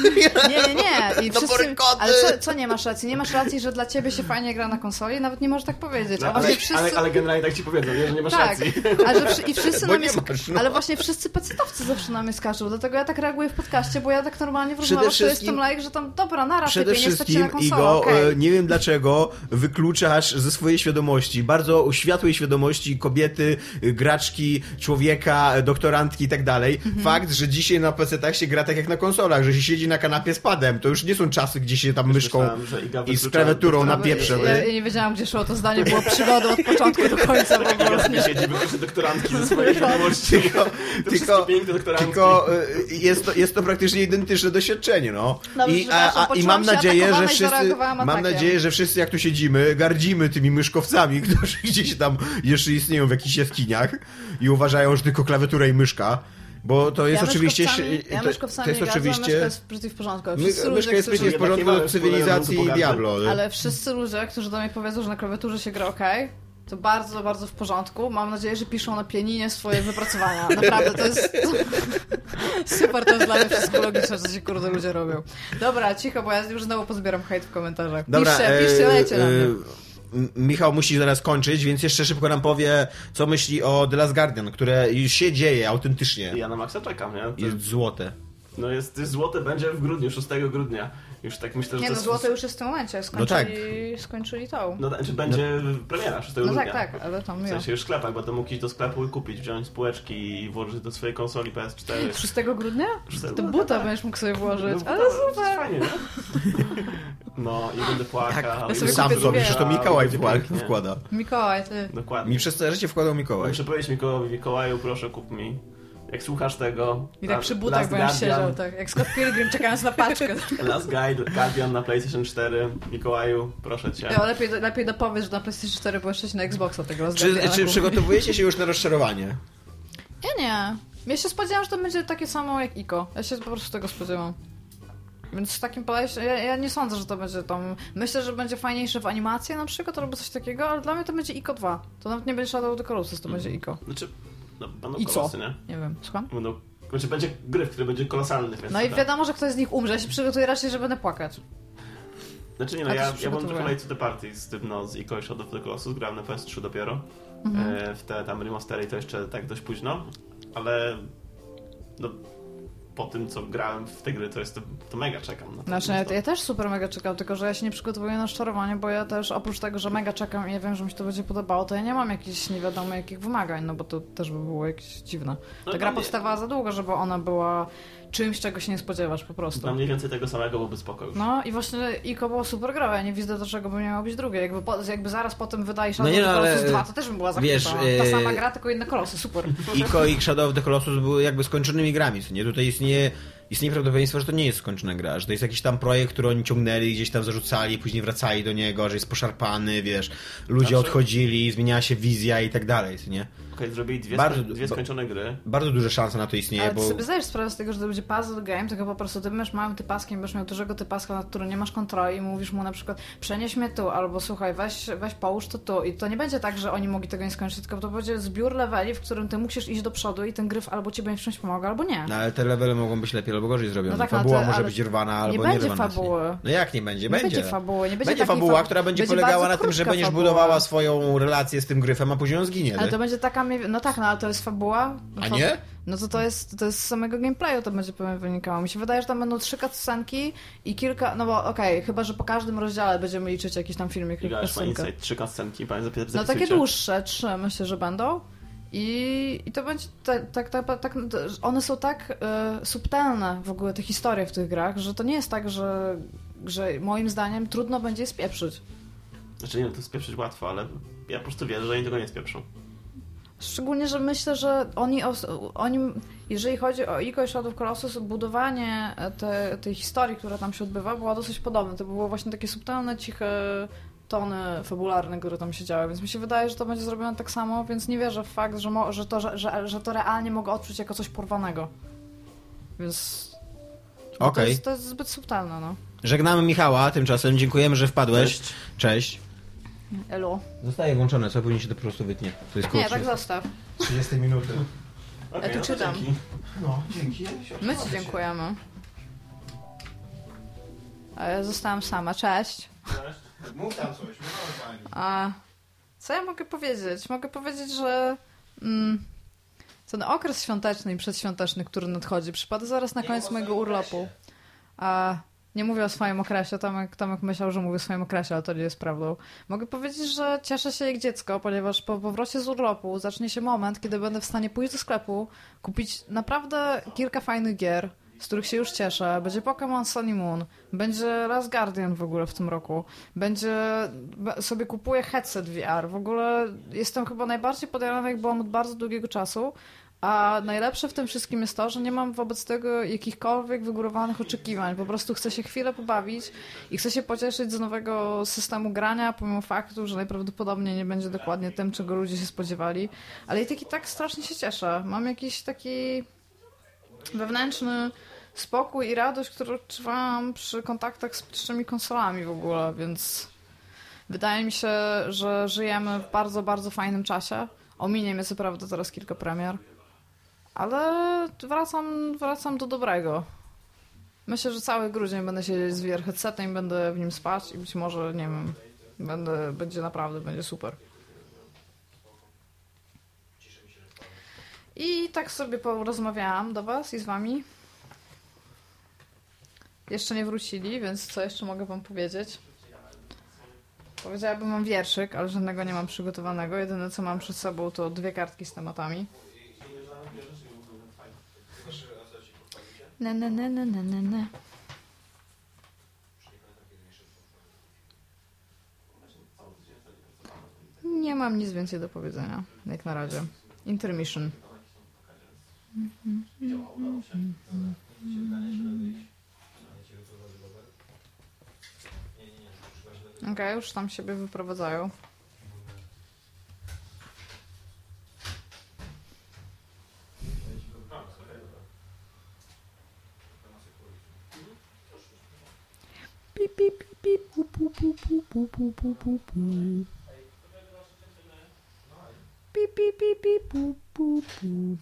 *laughs* Nie, nie, nie. I wszyscy... Ale co, co nie masz racji? Nie masz racji, że dla ciebie się fajnie gra na konsoli? Nawet nie możesz tak powiedzieć. No, ale, wszyscy... ale, ale generalnie tak ci powiedzą, nie, że nie masz Tak, racji. a że i wszyscy *laughs* Bo na mnie nie sk- masz, no. Ale właśnie wszyscy pecetowcy zawsze na mnie skaczą, dlatego ja tak reaguję w podcaście, bo ja tak normalnie w rozmowach to jestem like, że tam dobra, nara Przede typie, nie stać się na wszystkim, konsolę, Igo, okej. e, nie wiem dlaczego wykluczasz ze swojej świadomości, bardzo światłej świadomości kobiety, y, graczki, człowieka, e, doktorantki i tak dalej, Mhm. fakt, że dzisiaj na PC-tach się gra tak jak na konsolach, że się siedzi na kanapie z padem. To już nie są czasy, gdzie się tam myszką i z klawiaturą na pieprze. Ja, ja nie wiedziałam, gdzie szło to zdanie, było przygodą od początku do końca. Iga nie siedzi, wyklucza doktorantki ze swojej wiadomości. Tylko, To tylko, wszystkie piękne doktorantki. Tylko y, jest, to, jest to praktycznie identyczne doświadczenie, no. Dobrze, I, przepraszam, i poczułam mam nadzieję, że i wszyscy, mam nadzieję, że wszyscy jak tu siedzimy, gardzimy tymi myszkowcami, *laughs* którzy gdzieś tam jeszcze istnieją w jakichś jaskiniach i uważają, że tylko klawiatura i myszka. Bo to jest ja oczywiście. myszkowcami- Ja to, myszkowcami to jest gadzam, myszka oczywiście. jest w porządku. ludzie, myszka jest którzy... w porządku cywilizacji i Diablo. Ale wszyscy ludzie, którzy do mnie powiedzą, że na klawiaturze się gra ok, to bardzo, bardzo w porządku. Mam nadzieję, że piszą na pianinie swoje wypracowania. Naprawdę, to jest... *laughs* Super, to jest dla mnie wszystko logiczne, co ci kurde ludzie robią. Dobra, cicho, bo ja już znowu pozbieram hejt w komentarzach. Dobra, piszcie, piszcie, e, lejcie na e, mnie. Michał musi zaraz kończyć, więc jeszcze szybko nam powie, co myśli o The Last Guardian, które już się dzieje autentycznie. Ja na Maxa czekam, nie? To, Jest złote. No jest, jest złote będzie w grudniu, 6 grudnia. Już tak myślę, że Nie to no, jest... złote już jest w tym momencie. Skończyli, skończyli tą. No znaczy będzie premiera 6 No grudnia. tak, tak, ale tam W ja. sensie już w sklepach, będę mógł iść do sklepu i kupić, wziąć spółeczki i włożyć do swojej konsoli PS4. 6 *laughs* grudnia? Szóstego- To no buta tak. będziesz mógł sobie włożyć. No, Ale to jest super! Fajnie, nie? *laughs* No i będę płakał. Ja sobie Sam przecież to Mikołaj pięknie. wkłada. Mikołaj, ty. Dokładnie. Mi przez całe życie wkładał Mikołaj. Muszę powiedzieć Mikołajowi, Mikołaju, proszę kup mi. Jak słuchasz tego... I tak La- przy butach Last Guardian- siedział, tak. Jak Scott Pilgrim czekając na paczkę. Last Guide, Guardian na PlayStation 4. Mikołaju, proszę cię. Ja, lepiej, lepiej dopowiedz, że na PlayStation 4 było jeszcze na Xboxa tego Czy, rozwiązania. czy przygotowujecie się już na rozczarowanie? Ja nie. Ja się spodziewałam, że to będzie takie samo jak Ico. Ja się po prostu tego spodziewam. Więc w takim podejściu, ja, ja nie sądzę, że to będzie tam... Myślę, że będzie fajniejsze w animacji na przykład, albo coś takiego, ale dla mnie to będzie Ico 2. To nawet nie będzie Shadow of the Colossus, to będzie Ico. Znaczy, no, będą I co? kolosy, nie? Nie wiem, słucham? Będą, znaczy będzie gry, który będzie kolosalny. Więc No i tak. wiadomo, że ktoś z nich umrze. Ja się przygotuję raczej, że będę płakać. Znaczy nie no, ja, ja mam trochę late to the party z tym, no, z Ico i Shadow of the Colossus, grałem na PS3 dopiero. Mhm. E, w te tam remastery to jeszcze tak dość późno, ale no, po tym, co grałem w te gry, to jest to, mega czekam na. Znaczy, ja, ja też super mega czekam, tylko że ja się nie przygotowuję na szczarowanie, bo ja też oprócz tego, że mega czekam i ja wiem, że mi się to będzie podobało, to ja nie mam jakichś nie wiadomo jakich wymagań, no bo to też by było jakieś dziwne. No, Ta dla gra mnie- powstawała za długo, żeby ona była czymś, czego się nie spodziewasz po prostu. Dla mniej więcej tego samego byłoby spoko już. No i właśnie Ico było super gra, ja nie widzę dlaczego by nie miało być drugie. Jakby, po, jakby zaraz potem wydaje się No nie, no, ale, Colossus 2, to też bym była wiesz. Ta e, sama gra, tylko inne kolosy, super. Ico i Shadow of the Colossus były jakby skończonymi grami, nie? Tutaj istnieje, istnieje prawdopodobieństwo, że to nie jest skończona gra, że to jest jakiś tam projekt, który oni ciągnęli, gdzieś tam zarzucali, później wracali do niego, że jest poszarpany, wiesz, ludzie Znaczy- odchodzili, zmieniała się wizja i tak dalej, co nie? Okej, zrobili dwie, Bardzo- sko- dwie skończone gry. Bardzo duże szanse na to istnieje, Ale ty bo... sobie zdajesz sprawę z tego, że to będzie puzzle game, tylko po prostu ty masz małym typaskiem, będziesz miał dużego typaska, nad którym nie masz kontroli i mówisz mu na przykład przenieś mnie tu, albo słuchaj, weź, weź połóż to tu. I to nie będzie tak, że oni mogli tego nie skończyć, tylko to będzie zbiór leveli, w którym ty musisz iść do przodu i ten gryf albo ci będzie w czymś pomagał, albo nie. No ale te levele mogą być lepiej albo gorzej zrobione. No tak, no fabuła to- może być rwana albo nie nie będzie rwana. fabuły. No jak nie będzie? Nie Będzie. będzie fabuły, nie będzie, Będzie fabuła, fa- która będzie, będzie polegała na tym, że będziesz fabuła. budowała swoją relację z tym gryfem, a później on zginie. Ale nie? to będzie taka, no tak, no ale to jest fabuła. No A to- nie? No to to jest, to jest z samego gameplayu to będzie pewnie wynikało. Mi się wydaje, że tam będą trzy cutscenki i kilka, no bo okej, chyba, że po każdym rozdziale będziemy liczyć jakiś tam filmik lub Giga już ma cutscenkę. insight, trzy cutscenki, No takie dłuższe, trzy myślę, że będą. I, i to będzie tak, tak, tak, tak one są tak e, subtelne w ogóle te historie w tych grach, że to nie jest tak, że, że moim zdaniem trudno będzie je spieprzyć. Znaczy nie, to spieprzyć łatwo, ale ja po prostu wierzę, że oni tego nie spieprzą. Szczególnie, że myślę, że oni, oni jeżeli chodzi o Ico i Shadow Colossus, budowanie te, tej historii, która tam się odbywa, było dosyć podobne. To było właśnie takie subtelne, ciche tony fabularne, które tam się działy, więc mi się wydaje, że to będzie zrobione tak samo, więc nie wierzę w fakt, że, mo, że, to, że, że, że to realnie mogę odczuć jako coś porwanego. Więc okay. to, jest, to jest zbyt subtelne, no. Żegnamy Michała, tymczasem dziękujemy, że wpadłeś. Cześć. Cześć. Elo. Zostaje włączone, co później się to po prostu wytnie. To jest Nie, tak zostaw. 30 minuty. Okay, ja tu no czytam. Dzięki. No, dzięki. My ci dziękujemy. Zostałam sama. Cześć. Cześć. Mów tam coś, mów pani. A co ja mogę powiedzieć? Mogę powiedzieć, że mm, ten okres świąteczny i przedświąteczny, który nadchodzi, przypada zaraz na koniec mojego urlopu. A nie mówię o swoim okresie, Tomek, Tomek myślał, że mówię o swoim okresie, ale to nie jest prawdą. Mogę powiedzieć, że cieszę się jak dziecko, ponieważ po powrocie z urlopu zacznie się moment, kiedy będę w stanie pójść do sklepu, kupić naprawdę kilka fajnych gier, z których się już cieszę. Będzie Pokémon Sunny Moon, będzie Last Guardian w ogóle w tym roku, będzie sobie kupuję headset VR. W ogóle jestem chyba najbardziej podjarany, jak byłam od bardzo długiego czasu, a najlepsze w tym wszystkim jest to, że nie mam wobec tego jakichkolwiek wygórowanych oczekiwań. Po prostu chcę się chwilę pobawić i chcę się pocieszyć z nowego systemu grania, pomimo faktu, że najprawdopodobniej nie będzie dokładnie tym, czego ludzie się spodziewali. Ale i tak i tak strasznie się cieszę. Mam jakiś taki wewnętrzny spokój i radość, którą odczuwałam przy kontaktach z pierwszymi konsolami w ogóle, więc wydaje mi się, że żyjemy w bardzo, bardzo fajnym czasie. Ominie mnie co prawda teraz kilka premier, ale wracam, wracam do dobrego. Myślę, że cały grudzień będę siedzieć z VR headsetem i będę w nim spać i być może, nie wiem, będę, będzie naprawdę, będzie super. I tak sobie porozmawiałam do Was i z Wami. Jeszcze nie wrócili, więc co jeszcze mogę Wam powiedzieć? Powiedziałabym mam wierszyk, ale żadnego nie mam przygotowanego. Jedyne co mam przed sobą to dwie kartki z tematami. Ne, ne, ne, ne, ne, ne, ne. Nie mam nic więcej do powiedzenia, jak na razie. Intermission. Okej, okay, już tam siebie wyprowadzają. Pip, pip, pip, pu, pu, pu, pu, pu, pu, pu, pu, pu. Pip, pip, pip, pip, pu, pu, pu.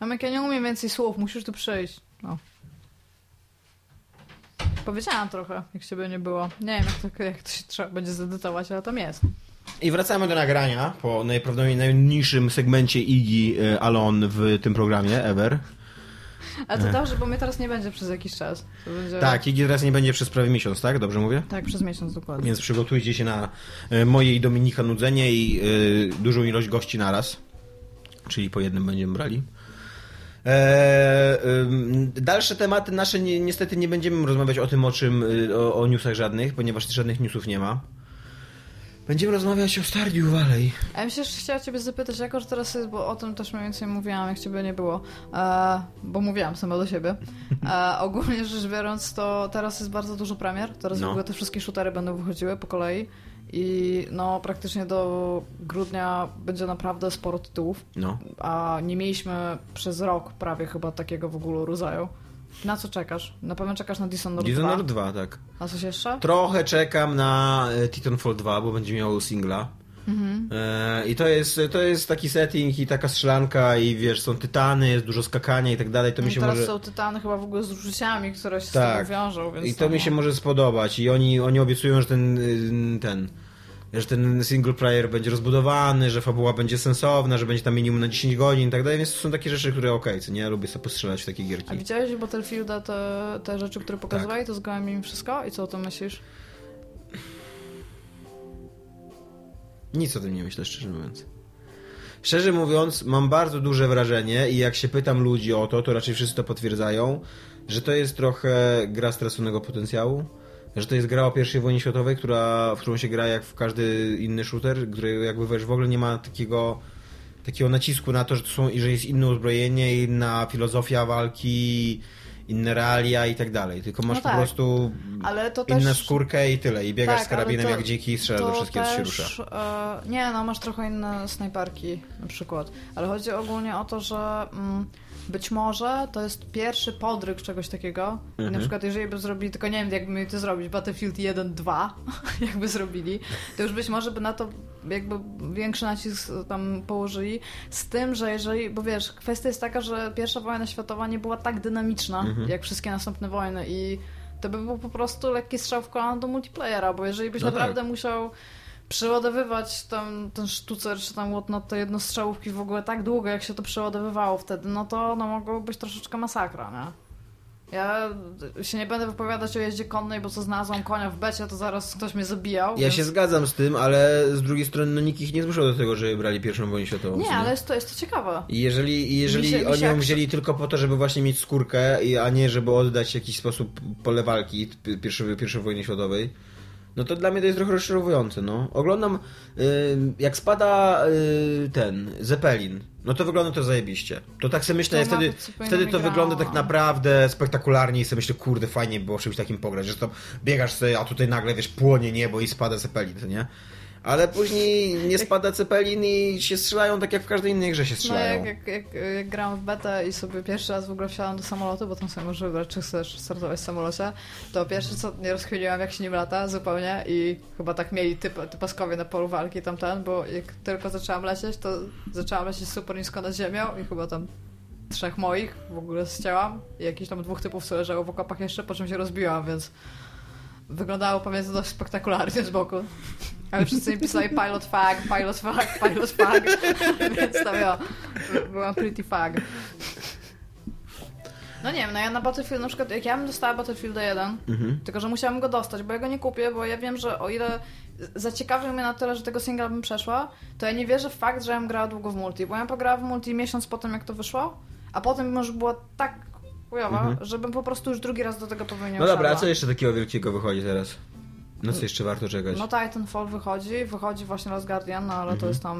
Amek, ja nie umiem więcej słów, musisz tu przyjść. No. Powiedziałam trochę, jak ciebie nie było. Nie wiem, jak to, jak to się trzeba będzie zedytować, ale tam jest. I wracamy do nagrania po najprawdopodobniej najniższym segmencie Igi e, Alon w tym programie ever. Ale to dobrze, bo mnie teraz nie będzie przez jakiś czas. Będzie... Tak, Igi teraz nie będzie przez prawie miesiąc, tak? Dobrze mówię? Tak, przez miesiąc dokładnie. Więc przygotujcie się na e, moje i Dominika nudzenie i y, dużą ilość gości naraz. Czyli po jednym będziemy brali. Eee, dalsze tematy nasze ni niestety nie będziemy rozmawiać o tym, o czym, y, o, o newsach żadnych, ponieważ żadnych newsów nie ma. Będziemy rozmawiać o Stardew Valley. Ja bym się jeszcze chciała ciebie zapytać, jako że teraz jest, bo o tym też mniej więcej mówiłam, jak ciebie nie było, e, bo mówiłam sama do siebie. E, *laughs* ogólnie rzecz biorąc, to teraz jest bardzo dużo premier, teraz no. w ogóle te wszystkie shootery będą wychodziły po kolei. I no, praktycznie do grudnia będzie naprawdę sporo tytułów. No. A nie mieliśmy przez rok prawie chyba takiego w ogóle rodzaju. Na co czekasz? Na pewno czekasz na Dishonored 2? Dishonored 2, tak. A coś jeszcze? Trochę czekam na e, Titanfall 2, bo będzie miało singla. Mhm. E, I to jest, to jest taki setting i taka strzelanka i wiesz, są tytany, jest dużo skakania i tak dalej. To mi się teraz może... są tytany chyba w ogóle z uczuciami, które się tak. z tym wiążą. I to mi się może spodobać i oni, oni obiecują, że ten, y, ten że ten single player będzie rozbudowany, że fabuła będzie sensowna, że będzie tam minimum na 10 godzin i tak dalej, więc to są takie rzeczy, które okej, okay, co nie? Ja lubię sobie postrzelać w takie gierki. A widziałeś Battlefielda, te, te rzeczy, które pokazywali, tak. to zgrałem im wszystko i co o tym myślisz? Nic o tym nie myślę, szczerze mówiąc. Szczerze mówiąc, mam bardzo duże wrażenie i jak się pytam ludzi o to, to raczej wszyscy to potwierdzają, że to jest trochę gra straconego potencjału, że to jest gra o pierwszej wojnie światowej, która, w którą się gra jak w każdy inny shooter, który jakby wiesz, w ogóle nie ma takiego takiego nacisku na to, że, to są, że jest inne uzbrojenie, inna filozofia walki, inne realia i tak dalej. Tylko masz No po tak. prostu Ale to inną też... skórkę i tyle. I biegasz Tak, z karabinem to- jak dziki i strzelasz do wszystkiego, co się rusza. E, nie, no masz trochę inne snajperki na przykład. Ale chodzi ogólnie o to, że mm, być może to jest pierwszy podryk czegoś takiego. Mhm. na przykład jeżeli by zrobili, tylko nie wiem jakby mieli to zrobić, Battlefield 1-2 *laughs* jakby zrobili, to już być może by na to jakby większy nacisk tam położyli. Z tym, że jeżeli, bo wiesz, kwestia jest taka, że pierwsza wojna światowa nie była tak dynamiczna, Mhm. jak wszystkie następne wojny i to by był po prostu lekki strzał w kolano do multiplayera, bo jeżeli byś No naprawdę tak. musiał przeładowywać tam ten sztucer czy tam whatnot, te jednostrzałówki w ogóle tak długo, jak się to przeładowywało wtedy, no to no, mogło być troszeczkę masakra, nie? Ja się nie będę wypowiadać o jeździe konnej, bo co znalazłam konia w becie, to zaraz ktoś mnie zabijał. Ja więc... się zgadzam z tym, ale z drugiej strony no, nikt ich nie zmuszał do tego, żeby brali pierwszą wojnę światową. Nie, ale jest to, jest to ciekawe. I jeżeli, jeżeli Mi się- oni ją jak- wzięli tylko po to, żeby właśnie mieć skórkę, a nie żeby oddać w jakiś sposób pole walki pierwszej, pierwszej wojny światowej, no to dla mnie to jest trochę rozczarowujące, no. Oglądam, y, jak spada y, ten, Zeppelin, no to wygląda to zajebiście. To tak sobie myślę, To wtedy, wtedy to wygląda tak naprawdę spektakularnie i sobie myślę, kurde, fajnie by było czymś takim pograć, że to biegasz sobie, a tutaj nagle, wiesz, płonie niebo i spada Zeppelin, to nie? Ale później nie spada Zeppelin i się strzelają tak jak w każdej innej grze się No strzelają. jak, jak, jak, jak grałam w betę i sobie pierwszy raz w ogóle wsiadłam do samolotu, bo tam sobie możesz wybrać, czy chcesz startować w samolocie, to pierwsze co nie rozchwiliłam, jak się nim lata zupełnie i chyba tak mieli typ, typaskowie na polu walki tamten, bo jak tylko zaczęłam lecieć, to zaczęłam lecieć super nisko nad ziemią i chyba tam trzech moich w ogóle zcięłam i jakichś tam dwóch typów, co leżało w okopach jeszcze, po czym się rozbiłam, więc wyglądało pamiętam dość spektakularnie z boku. Ale wszyscy mi pisali pilot fag, pilot fag, pilot fag, więc tam ja byłam pretty fag. No nie wiem, no ja na Battlefield na przykład, jak ja bym dostała Battlefielda 1, Mhm. tylko że musiałam go dostać, bo ja go nie kupię, bo ja wiem, że o ile zaciekawił mnie na tyle, że tego singla bym przeszła, to ja nie wierzę w fakt, że ja bym grała długo w multi, bo ja pograła w multi miesiąc po tym, jak to wyszło, a potem może była tak chujowa, Mhm. żebym po prostu już drugi raz do tego pewnie nie No dobra, a co jeszcze takiego wielkiego wychodzi teraz? No co jeszcze warto czekać? No Titanfall wychodzi, wychodzi właśnie Last Guardian, no ale to jest tam...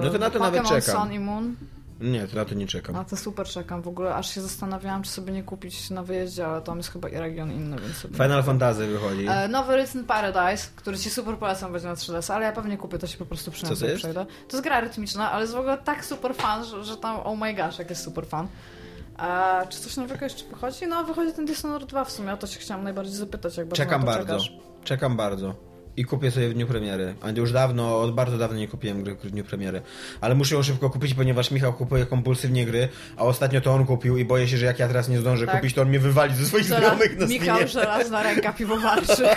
e, No to na to nawet czekam. Sun i Moon. Nie, to na to nie czekam. Na to super czekam w ogóle, aż się zastanawiałam, czy sobie nie kupić na wyjeździe, ale tam jest chyba i region inny, więc sobie... Final Fantasy wychodzi. E, nowy Rhythm Paradise, który ci super polecam będzie na 3DS, ale ja pewnie kupię, to się po prostu przynajmniej przejdę. To jest gra rytmiczna, ale jest w ogóle tak super fan, że, że tam oh my gosh, jak jest super fan. A czy coś nowego jeszcze wychodzi? No, wychodzi ten Dishonored 2 w sumie, o to się chciałam najbardziej zapytać, jak bardzo Czekam bardzo. Czekam bardzo. I kupię sobie w dniu premiery. A już dawno, od bardzo dawno nie kupiłem gry w dniu premiery. Ale muszę ją szybko kupić, ponieważ Michał kupuje kompulsywnie gry, a ostatnio to on kupił i boję się, że jak ja teraz nie zdążę Tak. kupić, to on mnie wywali ze swoich Żela- znajomych na Michał żelazna ręka piwowarczy. *laughs*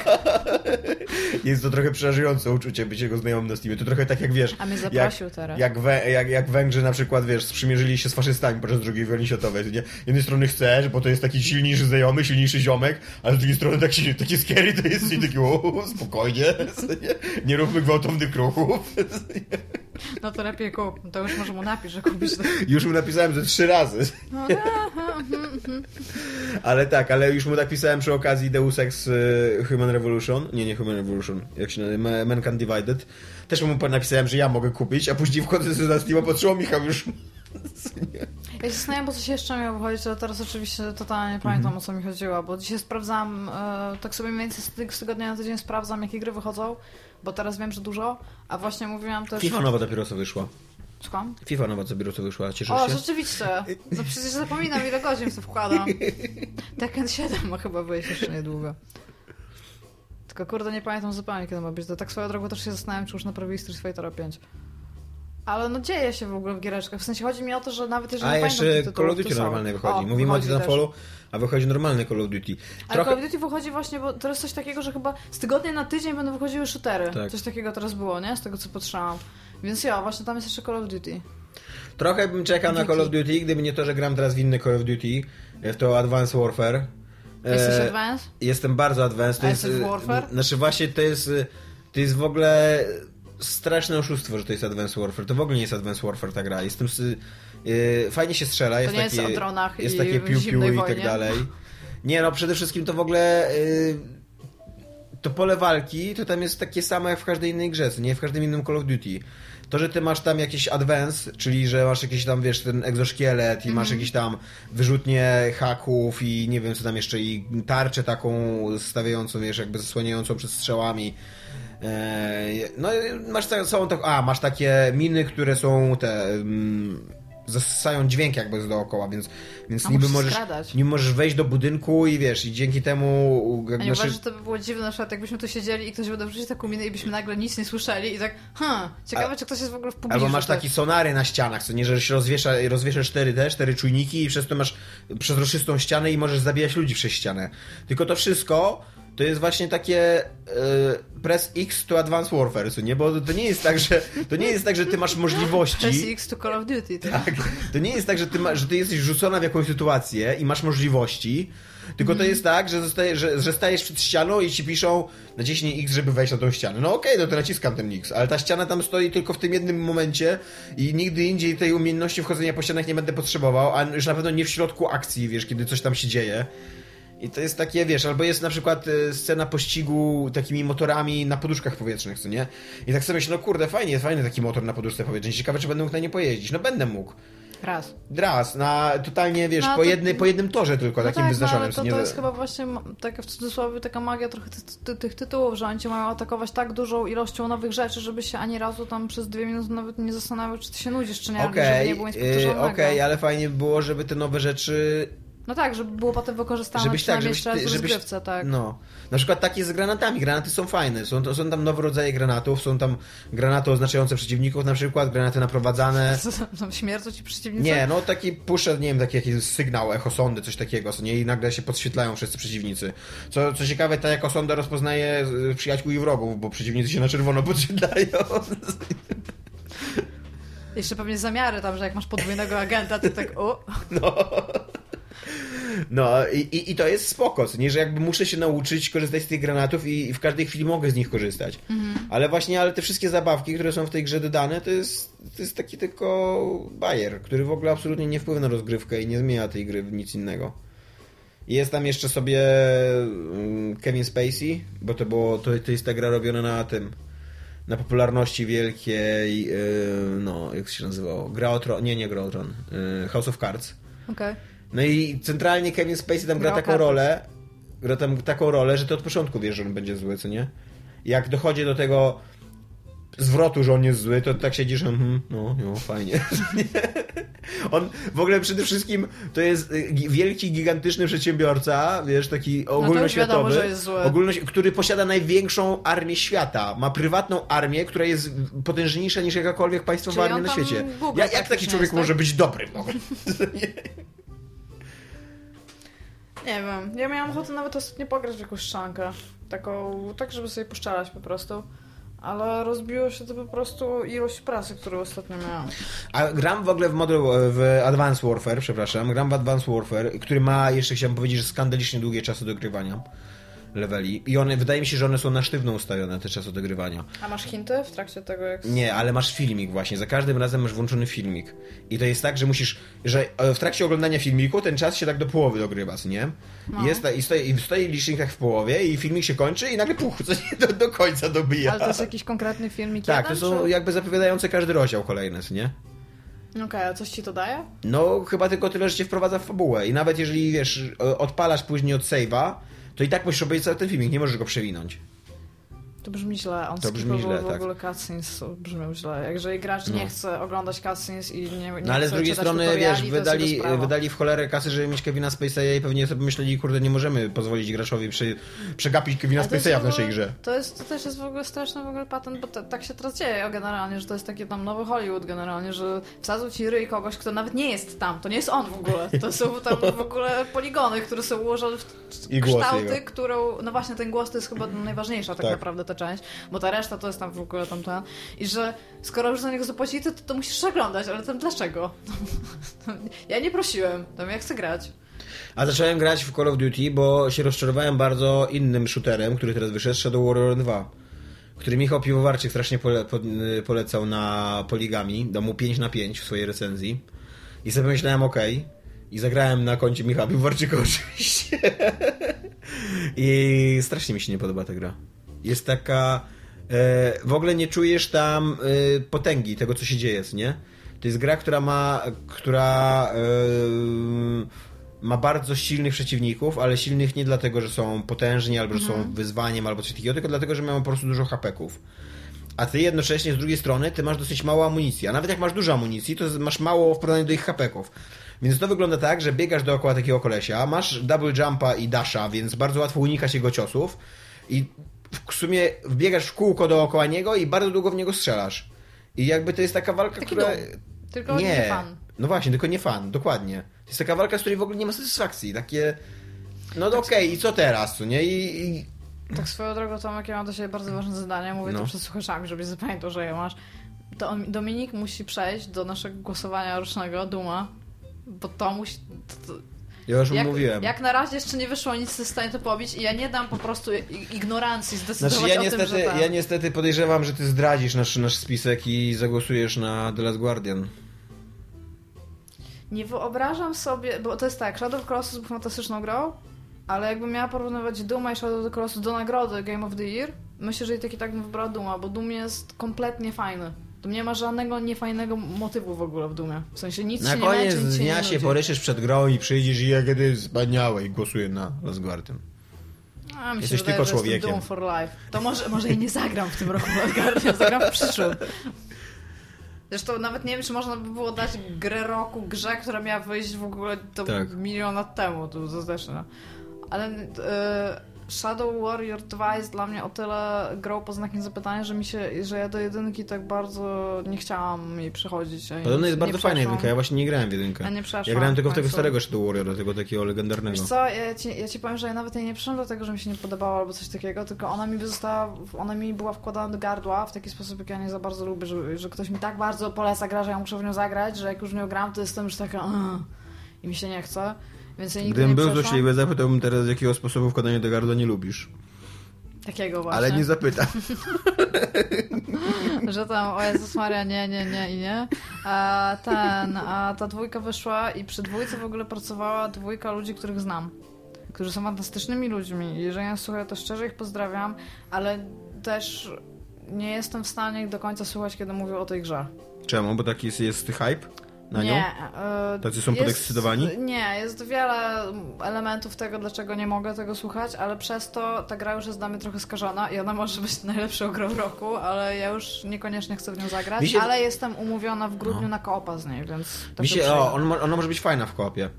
Jest to trochę przerażające uczucie być jego znajomym na Steamie. To trochę tak jak wiesz, A mnie jak, zaprosił teraz. jak, Wę, jak, jak Węgrzy na przykład, wiesz, sprzymierzyli się z faszystami podczas II wojny światowej. Z jednej strony chcesz, bo to jest taki silniejszy znajomy, silniejszy ziomek, ale z drugiej strony taki, taki scary to jest i taki, o, spokojnie, nie, nie róbmy gwałtownych ruchów. No to lepiej kup. To już może mu napisz, że kupisz. Już mu napisałem ze trzy razy. No, Ale tak, ale już mu napisałem przy okazji Deus Ex y, Human Revolution. Nie, nie Human Revolution, jak się nazywa, Ma- Mankind Divided. Też mu napisałem, że ja mogę kupić, a później wchodzę sobie na Steama, patrzyło Michał już. *laughs* Ja się zastanawiam, bo coś jeszcze miało wychodzić, ale teraz oczywiście totalnie nie pamiętam o co mi chodziło, bo dzisiaj sprawdzam, e, tak sobie mniej więcej z, tyg- z tygodnia na tydzień sprawdzam, jakie gry wychodzą, bo teraz wiem, że dużo, a właśnie mówiłam też... FIFA nowa dopiero co wyszła. Słucham? FIFA nowa dopiero co wyszła, cieszysz O, się? rzeczywiście! No przecież zapominam, ile godzin w to wkładam. *laughs* Tekken 7 ma chyba wyjść jeszcze niedługo. Tylko kurde, nie pamiętam zupełnie, kiedy ma być. To tak swoją drogą też się zastanawiam, czy już naprawili Street Fighter 5. Ale no dzieje się w ogóle w giereczkach. W sensie chodzi mi o to, że nawet jeżeli A nie jeszcze tytułów, Call of Duty normalnie wychodzi. O, Mówimy o. Titanfallu, a wychodzi normalny Call of Duty. Ale Trochę... Call of Duty wychodzi właśnie, bo jest coś takiego, że chyba z tygodnia na tydzień będą wychodziły shootery. Tak. Coś takiego teraz było, nie? Z tego co patrzałam. Więc ja, właśnie tam jest jeszcze Call of Duty. Trochę bym czekał na Duty. Call of Duty, gdyby nie to, że gram teraz w inny Call of Duty, w to Advanced Warfare. Jesteś E, Advanced? Jestem bardzo advanced. To jest, e, Warfare? Znaczy właśnie to jest, e, to jest w ogóle straszne oszustwo, że to jest Advanced Warfare. To w ogóle nie jest Advanced Warfare ta gra. Jest tym, sy- yy, fajnie się strzela, jest takie, jest jest i takie piu-piu zimnej i tak dalej. Nie no, przede wszystkim to w ogóle yy, to pole walki to tam jest takie samo jak w każdej innej grze, nie w każdym innym Call of Duty. To, że ty masz tam jakiś advance, czyli że masz jakiś tam, wiesz, ten egzoszkielet i Mhm. masz jakieś tam wyrzutnie haków i nie wiem co tam jeszcze, i tarczę taką stawiającą, wiesz, jakby zasłaniającą przed strzałami. Eee, No masz ta- są tak, a masz takie miny, które są te mm, zasysają dźwięk jakby z dookoła, więc, więc A niby możesz skradać. niby możesz wejść do budynku i wiesz, i dzięki temu A jakby nie naszy- uważasz, że to by było dziwne, na przykład jakbyśmy tu siedzieli i ktoś by wrzucić taką minę i byśmy nagle nic nie słyszeli i tak, hmm, ciekawe, czy ktoś jest w ogóle w pobliżu. Albo masz tak. taki sonary na ścianach, co nie, że się rozwiesza, rozwieszasz cztery te, cztery czujniki i przez to masz przezroczystą ścianę i możesz zabijać ludzi przez ścianę. Tylko to wszystko to jest właśnie takie e, press X to Advanced Warfare, nie? Bo to nie jest tak, że to nie jest tak, że ty masz możliwości. PSX to Call of Duty. Tak? Tak. To nie jest tak, że ty, ma, że ty jesteś rzucona w jakąś sytuację i masz możliwości, tylko to jest tak, że, zostaje, że, że stajesz przed ścianą i ci piszą naciśnij X, żeby wejść na tą ścianę. No okej, no to naciskam ten X, ale ta ściana tam stoi tylko w tym jednym momencie i nigdy indziej tej umiejętności wchodzenia po ścianach nie będę potrzebował, a już na pewno nie w środku akcji, wiesz, kiedy coś tam się dzieje. I to jest takie, wiesz, albo jest na przykład e, scena pościgu takimi motorami na poduszkach powietrznych, co nie? I tak sobie myślę, no kurde, fajnie, fajny taki motor na poduszce powietrznej. Ciekawe, czy będę mógł na nie pojeździć. No będę mógł. Raz. Raz, na totalnie, wiesz, No, po, to- jedny, po jednym torze tylko, No takim tak, wyznaczonym. no, ale co to, nie to jest chyba właśnie taka w cudzysłowie taka magia trochę ty, ty, tych tytułów, że oni cię mają atakować tak dużą ilością nowych rzeczy, żeby się ani razu tam przez dwie minuty nawet nie zastanawiał, czy ty się nudzisz, czy nie, żeby Okej, nie było nic powtarzalnego. okej, ale fajnie by było, żeby te nowe rzeczy No tak, żeby było potem wykorzystane Żebyś tak, żebyś, jeszcze ty- żebyś, tak. no. Na przykład takie z granatami. Granaty są fajne. Są, to, są tam nowe rodzaje granatów. Są tam granaty oznaczające przeciwników na przykład, granaty naprowadzane. *laughs* Tam śmierdzą ci przeciwnicy? Nie, no taki puszczę, nie wiem, taki jakiś sygnał, echosondy, coś takiego, co nie? I nagle się podświetlają wszyscy przeciwnicy. Co, co ciekawe, ta echosonda rozpoznaje y, przyjaciół i wrogów, bo przeciwnicy się na czerwono *laughs* podświetlają. Jeszcze pewnie zamiary tam, że jak masz podwójnego agenta, to tak o, No i, i, i to jest spoko, nie, że jakby muszę się nauczyć korzystać z tych granatów i w każdej chwili mogę z nich korzystać. Ale właśnie, ale te wszystkie zabawki, które są w tej grze dodane, to jest, to jest taki tylko bajer, który w ogóle absolutnie nie wpływa na rozgrywkę i nie zmienia tej gry w nic innego. Jest tam jeszcze sobie mm, Kevin Spacey, bo to było, to, to jest ta gra robiona na tym, na popularności wielkiej, yy, no, jak się nazywało? Gra o Tron, nie, nie Gra o Tron, yy, House of Cards. okej. No i centralnie Kevin Spacey tam gra taką rolę, gra tam taką rolę, że to od początku wiesz, że on będzie zły, co nie? Jak dochodzi do tego zwrotu, że on jest zły, to tak siedzisz, mhm, no, no, fajnie. *laughs* on w ogóle przede wszystkim to jest y, wielki, gigantyczny przedsiębiorca, wiesz, taki ogólnoświatowy, wiadomo, że jest zły. ogólnoś- który posiada największą armię świata. Ma prywatną armię, która jest potężniejsza niż jakakolwiek państwowa Czyli armia na świecie. Google Jak, jak taki człowiek jest, tak? może być dobry? No? *laughs* Nie wiem, ja miałam ochotę nawet ostatnio pograć w jakąś szankę. Taką, tak żeby sobie poszczelać po prostu. Ale rozbiło się to po prostu ilość pracy, którą ostatnio miałam. A gram w ogóle w Modern, w Advanced Warfare, przepraszam, gram w Advanced Warfare, który ma, jeszcze chciałem powiedzieć, że skandalicznie długie czasy dogrywania leveli. I one, wydaje mi się, że one są na sztywno ustawione, te czasy dogrywania. A masz hinty w trakcie tego, jak... Nie, ale masz filmik właśnie, za każdym razem masz włączony filmik. I to jest tak, że musisz, że e, w trakcie oglądania filmiku ten czas się tak do połowy dogrywa, co nie? No. Jest, i, stoi, I stoi licznik tak w połowie i filmik się kończy i nagle puch, co nie, do, do końca dobija. Ale to jest jakiś konkretny filmik Tak, to jeden, są czy... jakby zapowiadające każdy rozdział kolejny, co nie? Okej, a coś ci to daje? No, chyba tylko tyle, że cię wprowadza w fabułę. I nawet jeżeli, wiesz, e, odpalasz później od save'a, to i tak musisz obejrzeć cały ten filmik, nie możesz go przewinąć. To brzmi źle. On To brzmi źle, w tak. ogóle cutscenes brzmiał źle. Jeżeli gracz nie No. chce oglądać cutscenes i nie, nie No ale z drugiej strony, wiesz, wydali, wydali w cholerę kasy, żeby mieć Kevina Spacey'a i pewnie sobie myśleli, kurde, nie możemy pozwolić graczowi przy, przegapić Kevina Spacey'a w ogóle- naszej grze. To, jest, to też jest w ogóle straszny w ogóle patent, bo to, tak się teraz dzieje generalnie, że to jest taki tam nowy Hollywood generalnie, że wsadzą ci ryj kogoś, kto nawet nie jest tam. To nie jest on w ogóle. To są tam *laughs* w ogóle poligony, które są ułożone w I kształty, którą... No właśnie, ten głos to jest chyba najważniejsza tak, Tak. naprawdę ta część, bo ta reszta to jest tam w ogóle tam. I że skoro już za niego zapłacili, to, to musisz oglądać, ale tam dlaczego? *laughs* ja nie prosiłem, tam ja chcę grać. A zacząłem grać w Call of Duty, bo się rozczarowałem bardzo innym shooterem, który teraz wyszedł, Shadow Warrior 2. który Michał Piwowarczyk strasznie pole, po, y, polecał na Poligami, dał mu 5 na 5 w swojej recenzji. I sobie myślałem, ok. I zagrałem na koncie Michała Piwowarczyka *laughs* oczywiście. I strasznie mi się nie podoba ta gra. Jest taka... E, w ogóle nie czujesz tam e, potęgi tego, co się dzieje, nie? To jest gra, która ma... która... E, ma bardzo silnych przeciwników, ale silnych nie dlatego, że są potężni, albo że są wyzwaniem, albo coś takiego, tylko dlatego, że mają po prostu dużo hapeków. A ty jednocześnie z drugiej strony, ty masz dosyć mało amunicji. A nawet jak masz dużo amunicji, to masz mało w porównaniu do ich hapeków. Więc to wygląda tak, że biegasz dookoła takiego kolesia, masz double jumpa i dasha, więc bardzo łatwo unikać jego ciosów i w sumie wbiegasz w kółko dookoła niego i bardzo długo w niego strzelasz. I jakby to jest taka walka, Taki która... dom. Tylko nie, fan. No właśnie, tylko nie fan, dokładnie. To jest taka walka, z której w ogóle nie ma satysfakcji. Takie. No to okej, i co teraz, co nie? I, i... Tak swoją drogą, Tomek, ja mam do siebie bardzo ważne zadanie, mówię No. to przed słuchaczami, żebyś zapamiętał, że je masz. To Dominik musi przejść do naszego głosowania rocznego, Duma, bo to musi... To, to, Ja już jak, mówiłem. jak na razie jeszcze nie wyszło, nic jest w stanie to pobić i ja nie dam po prostu ignorancji zdecydować Znaczy ja o niestety, tym, że tak. ja niestety podejrzewam, że ty zdradzisz nasz, nasz spisek i zagłosujesz na The Last Guardian. Nie wyobrażam sobie, bo to jest tak, Shadow of the Colossus był fantastyczną grą, ale jakbym miała porównywać Duma i Shadow of the Colossus do nagrody Game of the Year, myślę, że i tak i tak bym wybrała Duma, bo Doom jest kompletnie fajny. Tu nie ma żadnego niefajnego motywu w ogóle w Dumie. W sensie nic Na się nie koniec męczy, dnia się nudzi. poryczysz przed grą i przyjdziesz i jak kiedy wspaniałe i głosuję na Last Guardian. A, mi Jesteś wydaje, tylko człowiekiem. Doom for life. To może, może i nie zagram w tym roku w Guardian, zagram w przyszłym. Zresztą nawet nie wiem, czy można by było dać grę roku grze, która miała wyjść w ogóle to Tak. milion lat temu, to, to też no. Ale e, Shadow Warrior 2 jest dla mnie o tyle grą pod znakiem zapytania, że mi się, że ja do jedynki tak bardzo nie chciałam jej przechodzić. a Podobno jest nie bardzo fajna przeszłam. jedynka, ja właśnie nie grałem w jedynkę. Ja nie przeszłam. Ja grałem tylko w tego starego Shadow Warriora, tego takiego legendarnego. Wiesz co, ja ci, ja ci powiem, że ja nawet jej nie przyszłam dlatego, że mi się nie podobała albo coś takiego, tylko ona mi została, ona mi była wkładana do gardła w taki sposób, jak ja nie za bardzo lubię, że, że ktoś mi tak bardzo poleca gra, że ja muszę w nią zagrać, że jak już w nią gram, to jestem już taka i mi się nie chce, więc ja Gdybym był przeszłam. złośliwy, zapytałbym teraz, jakiego sposobu wkładania do gardła nie lubisz. Takiego właśnie. Ale nie zapytam. *laughs* że tam, o Jezus Maria, nie, nie, nie i nie. A ten, a ta dwójka wyszła i przy dwójce w ogóle pracowała dwójka ludzi, których znam. Którzy są fantastycznymi ludźmi. Jeżeli ja słuchają, to szczerze ich pozdrawiam, ale też nie jestem w stanie do końca słuchać, kiedy mówią o tej grze. Czemu? Bo taki jest, jest hype na nią? nie. e, Tacy są jest- podekscytowani? Nie, jest wiele elementów tego, dlaczego nie mogę tego słuchać, ale przez to ta gra już jest dla mnie trochę skażona i ona może być najlepszą grą w roku, ale ja już niekoniecznie chcę w nią zagrać, się- ale jestem umówiona w grudniu No. na koopa z niej, więc... to Mi się, o, on, ona może być fajna w koopie.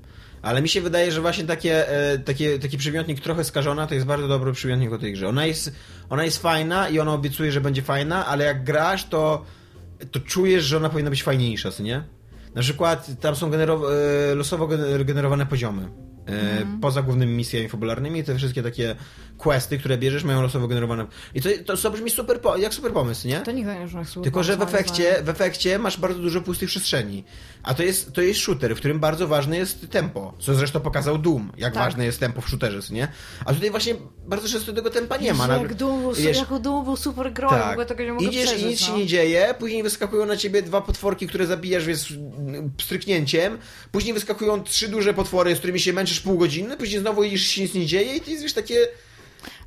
Ale mi się wydaje, że właśnie takie, e, takie, taki przymiotnik trochę skażona to jest bardzo dobry przymiotnik o tej grze. Ona jest, ona jest fajna i ona obiecuje, że będzie fajna, ale jak grasz, to, to czujesz, że ona powinna być fajniejsza, co nie? Na przykład tam są e, losowo gener- generowane poziomy. E, Poza głównymi misjami fabularnymi, te wszystkie takie questy, które bierzesz, mają losowo generowane. I to, to, to brzmi super, po- jak super pomysł, nie? To nigdy nie już nie Tylko, że w efekcie, w efekcie masz bardzo dużo pustych przestrzeni. A to jest, to jest shooter, w którym bardzo ważne jest tempo. Co zresztą pokazał Doom, jak Tak. ważne jest tempo w shooterze, nie? A tutaj właśnie bardzo często tego tempa nie ma. Jak Doom, wiesz- jako Doom był super grą, w ogóle tego nie mogę Idziesz przeżyć, i nic się no. nie dzieje, później wyskakują na ciebie dwa potworki, które zabijasz więc, pstryknięciem, później wyskakują trzy duże potwory, z którymi się męczysz pół godziny, później znowu idziesz się nic nie dzieje i ty jest wiesz, takie...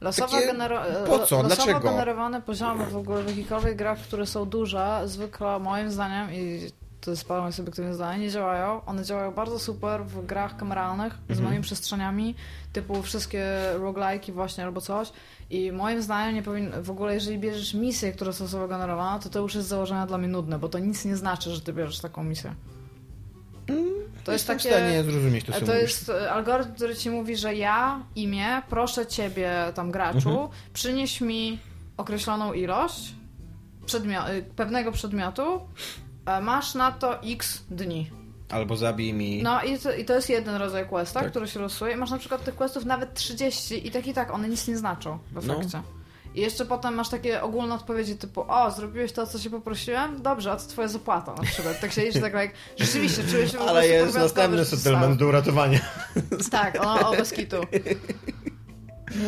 Losowo, genero... po co? losowo Dlaczego? generowane poziomy w ogóle w jakichkolwiek grach, które są duże, zwykle moim zdaniem i to jest parę subiektywne zdanie, nie działają. One działają bardzo super w grach kameralnych z Mhm. małymi przestrzeniami, typu wszystkie roguelike'i właśnie albo coś. I moim zdaniem nie powin... w ogóle jeżeli bierzesz misję, która jest losowo generowana, to to już jest z założenia dla mnie nudne, bo to nic nie znaczy, że ty bierzesz taką misję. To jest Jestem takie... w stanie zrozumieć to, co To mówisz. jest e, algorytm, który ci mówi, że ja, imię, proszę ciebie, tam graczu, Mhm. przynieś mi określoną ilość y, pewnego przedmiotu, e, masz na to x dni. Albo zabij mi... No i to, i to jest jeden rodzaj questa, Tak. który się losuje. Masz na przykład tych questów nawet 30 i tak i tak, one nic nie znaczą w No. I jeszcze potem masz takie ogólne odpowiedzi typu o, zrobiłeś to, co się poprosiłem? Dobrze, a co twoja zapłata na przykład? Tak siedzisz tak jak, rzeczywiście czuję się Ale jest następny settlement do uratowania. tak, o, o bez kitu.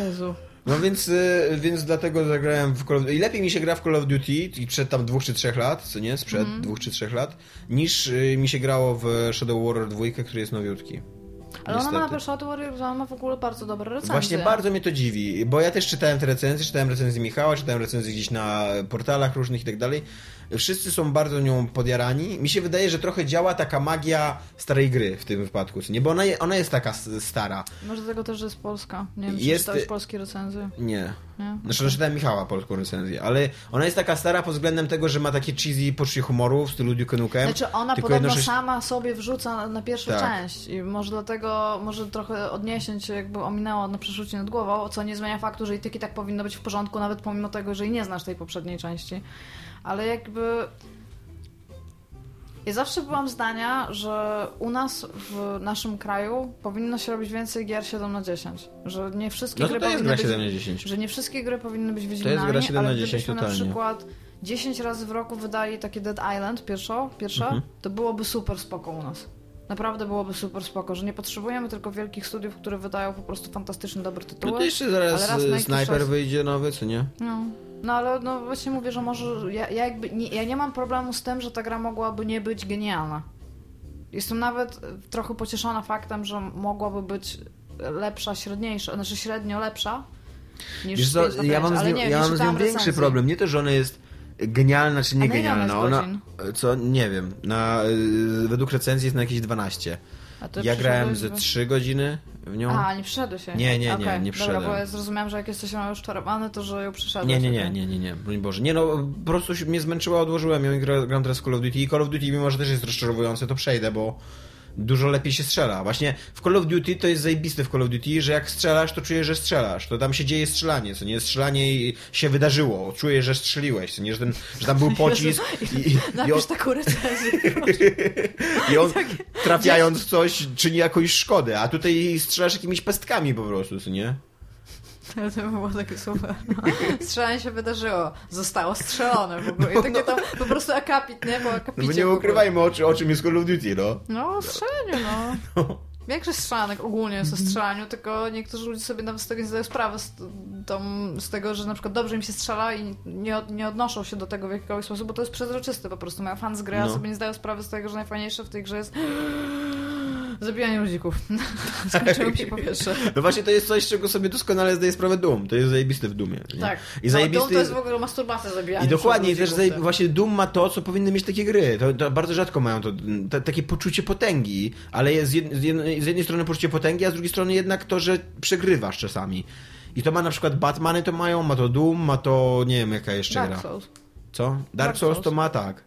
Jezu. No więc, y, więc dlatego zagrałem w Call of Duty. I lepiej mi się gra w Call of Duty i przed tam dwóch czy trzech lat, co nie? Sprzed Mhm. dwóch czy trzech lat, niż y, mi się grało w Shadow Warrior 2, który jest nowiutki. Ale ona ma Niestety. na Shadow Warrior, ona ma w ogóle bardzo dobre recenzje. Właśnie bardzo mnie to dziwi, bo ja też czytałem te recenzje, czytałem recenzję Michała, czytałem recenzje gdzieś na portalach różnych i tak dalej. Wszyscy są bardzo nią podjarani. Mi się wydaje, że trochę działa taka magia starej gry w tym wypadku, co nie? Bo ona, je, ona jest taka stara. Może dlatego też, że jest polska. Nie wiem, czy Jest- czytałeś polskie recenzje. Nie. Nie? Znaczy, no, czytałem Michała polską recenzję, ale ona jest taka stara pod względem tego, że ma takie cheesy poczucie humoru w stylu Duke Nukem. Znaczy ona tylko podobno jednocześnie- sama sobie wrzuca na, pierwszą Tak. część i może dlatego, może trochę odniesień się jakby ominęło na przeszucie nad głową, co nie zmienia faktu, że i tak i tak powinno być w porządku, nawet pomimo tego, że i nie znasz tej poprzedniej części. Ale jakby... Ja zawsze byłam zdania, że u nas w naszym kraju powinno się robić więcej gier 7 na 10. Że nie wszystkie No to gry to jest powinny gra być... 7 na 10. Że nie wszystkie gry powinny być gra Wiedźminami, 7 na ale 10 gdybyśmy na totalnie. przykład 10 razy w roku wydali takie Dead Island pierwsze, pierwsze Mhm. to byłoby super spoko u nas. Naprawdę byłoby super spoko, że nie potrzebujemy tylko wielkich studiów, które wydają po prostu fantastycznie dobre tytuły. No to jeszcze zaraz raz na y, Sniper czas- wyjdzie nowy, co nie? No. No ale no właśnie mówię, że może ja, ja jakby nie, ja nie mam problemu z tym, że ta gra mogłaby nie być genialna. Jestem nawet e, trochę pocieszona faktem, że mogłaby być lepsza, średniejsza, znaczy średnio lepsza niż Wiesz co, 5 na ja 5, mam z nią, nie ja mam z nią większy recenzji. problem. Nie to, że ona jest genialna czy nie genialna. Ona, co, nie wiem, na, y, według recenzji jest na jakieś 12. Ja grałem ze w- 3 godziny w nią. A, nie przyszedłeś się? Nie, nie, nie, Okej, nie Dobra, bo ja zrozumiałam, że jak jesteś już czarowany, to że ją przyszedłeś. Nie, nie, nie, nie, nie, nie, broń Boże. Nie no, po prostu się mnie zmęczyła, odłożyłem ją i gra- gram teraz Call of Duty. I Call of Duty, mimo że też jest rozczarowujące, to przejdę, bo dużo lepiej się strzela. Właśnie w Call of Duty to jest zajebiste w Call of Duty, że jak strzelasz, to czujesz, że strzelasz. To tam się dzieje strzelanie, co nie? Strzelanie się wydarzyło. Czujesz, że strzeliłeś, co nie? Że, ten, że tam był pocisk *laughs* i, i, i, on, Napisz taką recenzję. *laughs* i on trafiając w coś czyni jakąś szkodę, a tutaj strzelasz jakimiś pestkami po prostu, co nie? *laughs* To by było takie super. No. Strzelanie się wydarzyło. Zostało strzelone w ogóle. I takie tam po prostu akapit, nie? Akapicie No bo w nie ukrywajmy, o, czy- o czym jest Call of Duty, no. No, strzelanie, no. Większość strzelanek ogólnie jest o strzelaniu, tylko niektórzy ludzie sobie nawet z tego nie zdają sprawy z, tą, z tego, że na przykład dobrze im się strzela i nie, od, nie odnoszą się do tego w jakikolwiek sposób, bo to jest przezroczyste po prostu. Mają fan z gry, a No. sobie nie zdają sprawy z tego, że najfajniejsze w tej grze jest *gasps* zabijanie ludzików. *laughs* Skończyło się powietrze. No właśnie to jest coś, czego sobie doskonale zdaję sprawę Doom. To jest zajebiste w Dumie. nie? Tak. I No, zajebisty... Doom to jest w ogóle masturbacja zabijania I dokładnie, i też zaje... właśnie Doom ma to, co powinny mieć takie gry. To, to bardzo rzadko mają to, ta- takie poczucie potęgi, ale jest z, jed... z, jednej, z jednej strony poczucie potęgi, a z drugiej strony jednak to, że przegrywasz czasami. I to ma na przykład Batmany to mają, ma to Doom, ma to nie wiem jaka jeszcze Dark gra. Souls. Co? Dark, Dark Souls Souls. to ma tak.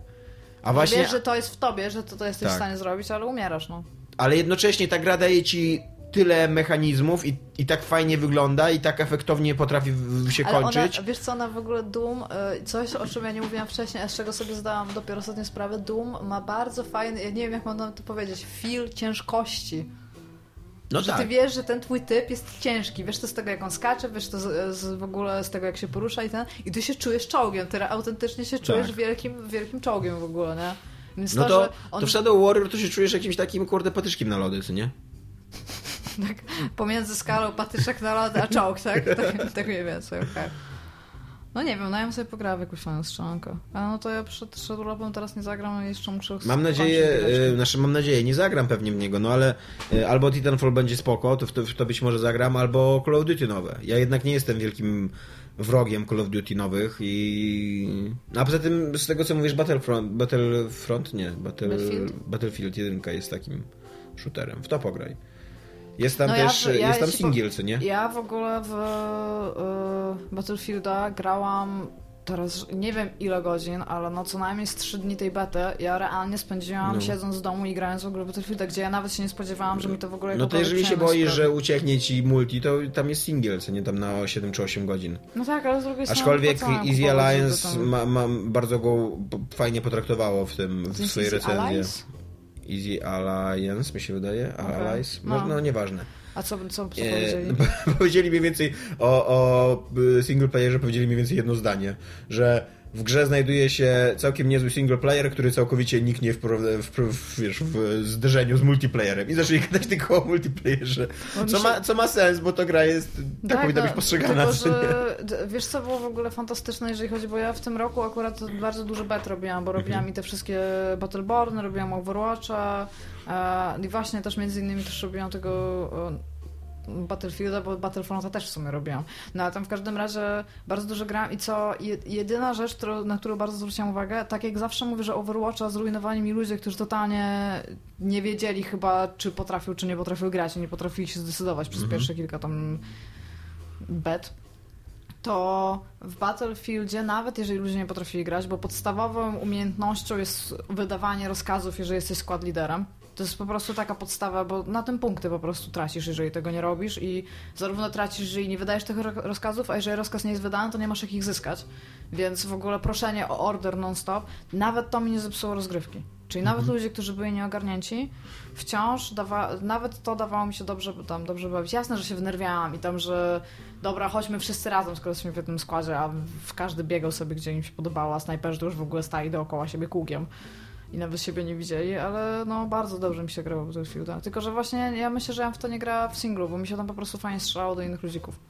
A Właśnie... właśnie, Wiesz, że to jest w tobie, że to, to jesteś Tak. w stanie zrobić, ale umierasz, no. ale jednocześnie ta gra daje ci tyle mechanizmów i, i tak fajnie wygląda i tak efektownie potrafi w- się Ale kończyć. ona, wiesz co, ona w ogóle Doom, y, coś o czym ja nie mówiłam wcześniej, a z czego sobie zdałam dopiero ostatnio sprawę, Doom ma bardzo fajny, ja nie wiem jak mam to powiedzieć, feel ciężkości. No że tak. ty wiesz, że ten twój typ jest ciężki, wiesz to z tego jak on skacze, wiesz to z, z, w ogóle z tego jak się porusza i ten, i ty się czujesz czołgiem, ty autentycznie się czujesz Tak. wielkim, wielkim czołgiem w ogóle, nie? Więc No to, to, że on to w Shadow Warrior to się czujesz jakimś takim kurde patyczkiem na lody, co nie? Tak pomiędzy skalą patyczek na lody, a czołg, tak? Tak, tak mniej więcej, okej. No nie wiem, no ja bym sobie pograła w jakąś fajną strzelankę. A no to ja przed Shadowlopem teraz nie zagram, jeszcze muszę Mam nadzieję, e, znaczy mam nadzieję, nie zagram pewnie w niego, no ale e, albo Titanfall będzie spoko, to w to, w to być może zagram, albo Call of Duty nowe. Ja jednak nie jestem wielkim wrogiem Call of Duty nowych i... A poza tym, z tego co mówisz, Battlefront, Battlefront nie, Battle, Battlefield? Battlefield 1 jest takim shooterem. W to pograj. Jest tam No ja też, w- ja jest tam co nie? Ja w ogóle w y, Battlefielda grałam teraz nie wiem ile godzin, ale no co najmniej z 3 dni tej bety ja realnie spędziłam No. siedząc w domu i grając w ogóle Battlefielda, gdzie ja nawet się nie spodziewałam, że mi to w ogóle No to jeżeli się boisz, że ucieknie ci multi, to tam jest single, co nie tam na 7 czy 8 godzin. No tak, ale z drugiej strony Aczkolwiek Easy Alliance ma, ma, bardzo go fajnie potraktowało w tym, w swojej recenzji. Allies? Easy Alliance, mi się wydaje. Okej. Allies? No. No. no nieważne. A co, co, co E, powiedzieli? *laughs* powiedzieli mniej więcej o, o y, single playerze powiedzieli mniej więcej jedno zdanie, że w grze znajduje się całkiem niezły single player, który całkowicie niknie w, w, w, wiesz, w zderzeniu z multiplayerem. I zaczęli *laughs* gadać tylko o multiplayerze. Co ma, co ma sens, bo to gra jest, tak, tak powinna no, być postrzegana. Tylko, *laughs* że, wiesz co było w ogóle fantastyczne, jeżeli chodzi, bo ja w tym roku akurat bardzo dużo bet robiłam, bo robiłam mhm. i te wszystkie Battleborn, robiłam Overwatcha e, i właśnie też między innymi też robiłam tego Battlefielda, bo Battlefronta też w sumie robiłam. No ale tam w każdym razie bardzo dużo gram i co, jedyna rzecz, którą, na którą bardzo zwróciłam uwagę, tak jak zawsze mówię, że Overwatcha zrujnowali mi ludzie, którzy totalnie nie wiedzieli chyba, czy potrafił, czy nie potrafił grać i nie potrafili się zdecydować przez mhm. pierwsze kilka tam bet to w Battlefieldzie, nawet jeżeli ludzie nie potrafili grać, bo podstawową umiejętnością jest wydawanie rozkazów, jeżeli jesteś skład liderem, to jest po prostu taka podstawa, bo na tym punkty po prostu tracisz, jeżeli tego nie robisz i zarówno tracisz, jeżeli nie wydajesz tych rozkazów, a jeżeli rozkaz nie jest wydany, to nie masz jak ich zyskać. Więc w ogóle proszenie o order non-stop, nawet to mi nie zepsuło rozgrywki. Czyli nawet mhm. ludzie, którzy byli nieogarnięci, wciąż dawa, nawet to dawało mi się dobrze, tam dobrze bawić. Jasne, że się wnerwiałam i tam, że dobra, chodźmy wszyscy razem, skoro jesteśmy w jednym składzie, a każdy biegał sobie, gdzie im się podobało, a snajperzy już w ogóle stali dookoła siebie kółkiem i nawet siebie nie widzieli, ale no bardzo dobrze mi się grało w Battlefielda. Tylko, że właśnie ja myślę, że ja w to nie gra w singlu, bo mi się tam po prostu fajnie strzelało do innych ludzików.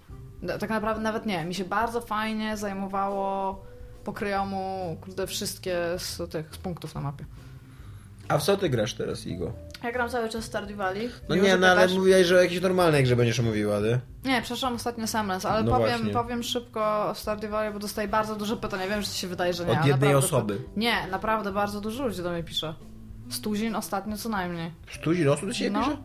Tak naprawdę nawet nie. Mi się bardzo fajnie zajmowało pokryjomu kurde, wszystkie z tych z punktów na mapie. A w co ty grasz teraz, Igo? Ja gram cały czas Stardew Valley. No nie, no ale mówiłaś, że o jakiejś normalnej grze będziesz mówiła, ty? Nie, przepraszam, ostatnio Semlens, ale no powiem, powiem szybko o Stardew Valley, bo dostaję bardzo dużo pytań. Ja wiem, że ci się wydaje, że nie. Od jednej osoby? Nie, naprawdę bardzo dużo ludzi do mnie pisze. Stuzin ostatnio co najmniej. Stuzin osób do ciebie no. pisze?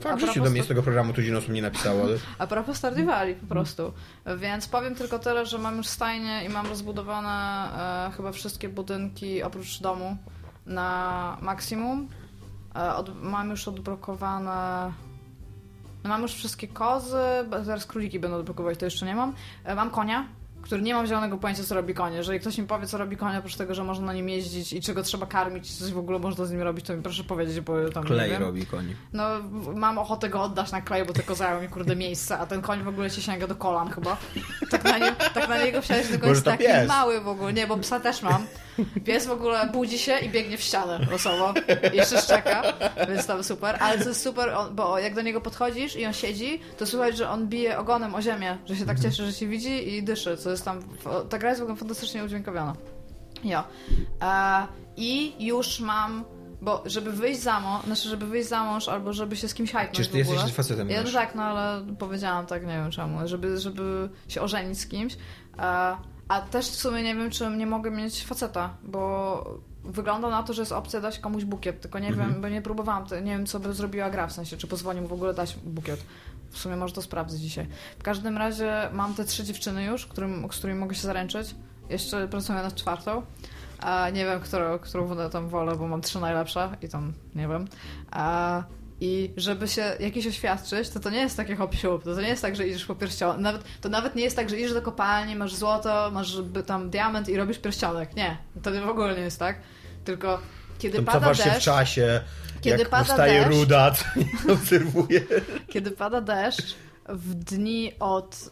Fakt, że do mnie z tego programu tuzin osób nie napisało. Ale... *laughs* A propos Stardew Valley po prostu. Więc powiem tylko tyle, że mam już stajnie i mam rozbudowane e, chyba wszystkie budynki oprócz domu na maksimum. E, od, mam już odblokowane. No mam już wszystkie kozy, zaraz króliki będę odblokować, to jeszcze nie mam. E, mam konia, który nie mam zielonego pojęcia, co robi konie. Jeżeli ktoś mi powie, co robi konie, oprócz tego, że można na nim jeździć i czego trzeba karmić, coś w ogóle można z nim robić, to mi proszę powiedzieć, bo tam Klej robi koni. No, mam ochotę go oddać na klej, bo tylko zajął mi kurde miejsce, a ten koń w ogóle się sięga do kolan chyba. Tak na, nie, tak na niego wsiadać, tylko jest taki pies. mały w ogóle. Nie, bo psa też mam. Pies w ogóle budzi się i biegnie w ścianę losowo. Jeszcze szczeka, więc tam super. Ale co jest super, bo jak do niego podchodzisz i on siedzi, to słuchaj, że on bije ogonem o ziemię, że się tak mhm. cieszy, że się widzi i dyszy, co jest tam... Ta gra jest w ogóle fantastycznie udźwiękowiona. Ja. E, I już mam bo żeby wyjść za mąż, znaczy żeby wyjść za mąż albo żeby się z kimś hajtnąć Czyż ty jesteś facetem? Ja, no tak, no ale powiedziałam tak, nie wiem czemu, żeby, żeby się ożenić z kimś. A też w sumie nie wiem, czy nie mogę mieć faceta, bo wygląda na to, że jest opcja dać komuś bukiet, tylko nie mhm. wiem, bo nie próbowałam, nie wiem, co by zrobiła gra, w sensie, czy pozwoli mu w ogóle dać bukiet. W sumie może to sprawdzę dzisiaj. W każdym razie mam te trzy dziewczyny już, którym, z którymi mogę się zaręczyć. Jeszcze pracuję nad czwartą. A nie wiem, którą, którą tam wolę, bo mam trzy najlepsze i tam nie wiem. A i żeby się jakiś oświadczyć, to to nie jest takie hop to, to nie jest tak, że idziesz po pierścionek. Nawet, to nawet nie jest tak, że idziesz do kopalni, masz złoto, masz tam diament i robisz pierścionek. Nie, to w ogóle nie jest tak. Tylko kiedy to pada deszcz... się w czasie, kiedy jak pada powstaje deszcz, ruda, to *laughs* nie obserwuję. Kiedy pada deszcz, w dni od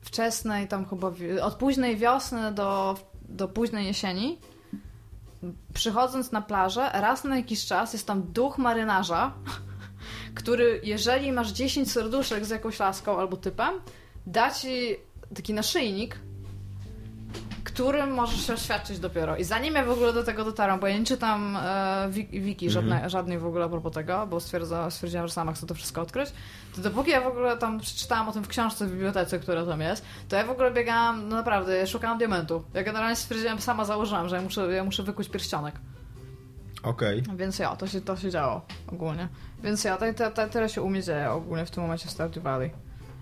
wczesnej tam chyba, od późnej wiosny do, do późnej jesieni, przychodząc na plażę, raz na jakiś czas jest tam duch marynarza, który jeżeli masz 10 serduszek z jakąś laską albo typem, da ci taki naszyjnik, którym możesz się oświadczyć dopiero. I zanim ja w ogóle do tego dotarłam, bo ja nie czytam e, wiki żadnej, mm żadnej w ogóle a propos tego, bo stwierdza, stwierdziłam, że sama chcę to wszystko odkryć, to dopóki ja w ogóle tam przeczytałam o tym w książce w bibliotece, która tam jest, to ja w ogóle biegałam, no naprawdę, szukałam diamentu. Ja generalnie stwierdziłam, sama założyłam, że ja muszę, ja muszę wykuć pierścionek. Okej. Okay. Więc ja, to się, to się działo ogólnie. Więc ja, te, te, tyle się u mnie dzieje ogólnie w tym momencie w Stardew Valley.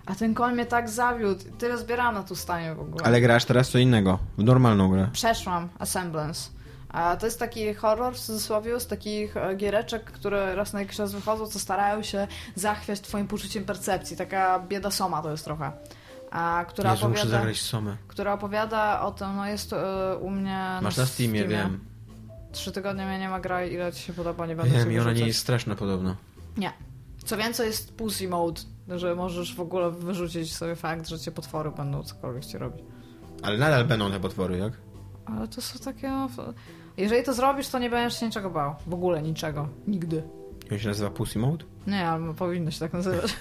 A ten koń mnie tak zawiódł. Tyle zbierałam na tu stanie w ogóle. Ale grasz teraz co innego. W normalną grę. Przeszłam Assemblance. A to jest taki horror w cudzysłowie z takich e, giereczek, które raz na jakiś czas wychodzą, co starają się zachwiać twoim poczuciem percepcji. Taka bieda Soma to jest trochę. A, która Jezu, opowiada, muszę zagrać Somę. Która opowiada o tym, no jest y, u mnie Masz na Steamie, Steamie, wiem. Trzy tygodnie mnie nie ma gra ile ci się podoba, nie będę Wiem, i ona nie jest straszna podobno. Nie. Co więcej jest pussy mode, że możesz w ogóle wyrzucić sobie fakt, że cię potwory będą cokolwiek ci robić. Ale nadal będą te potwory, jak? Ale to są takie... no, Jeżeli to zrobisz, to nie będziesz się niczego bał. W ogóle niczego. Nigdy. On się nazywa Pussy Mode? Nie, ale powinno się tak nazywać.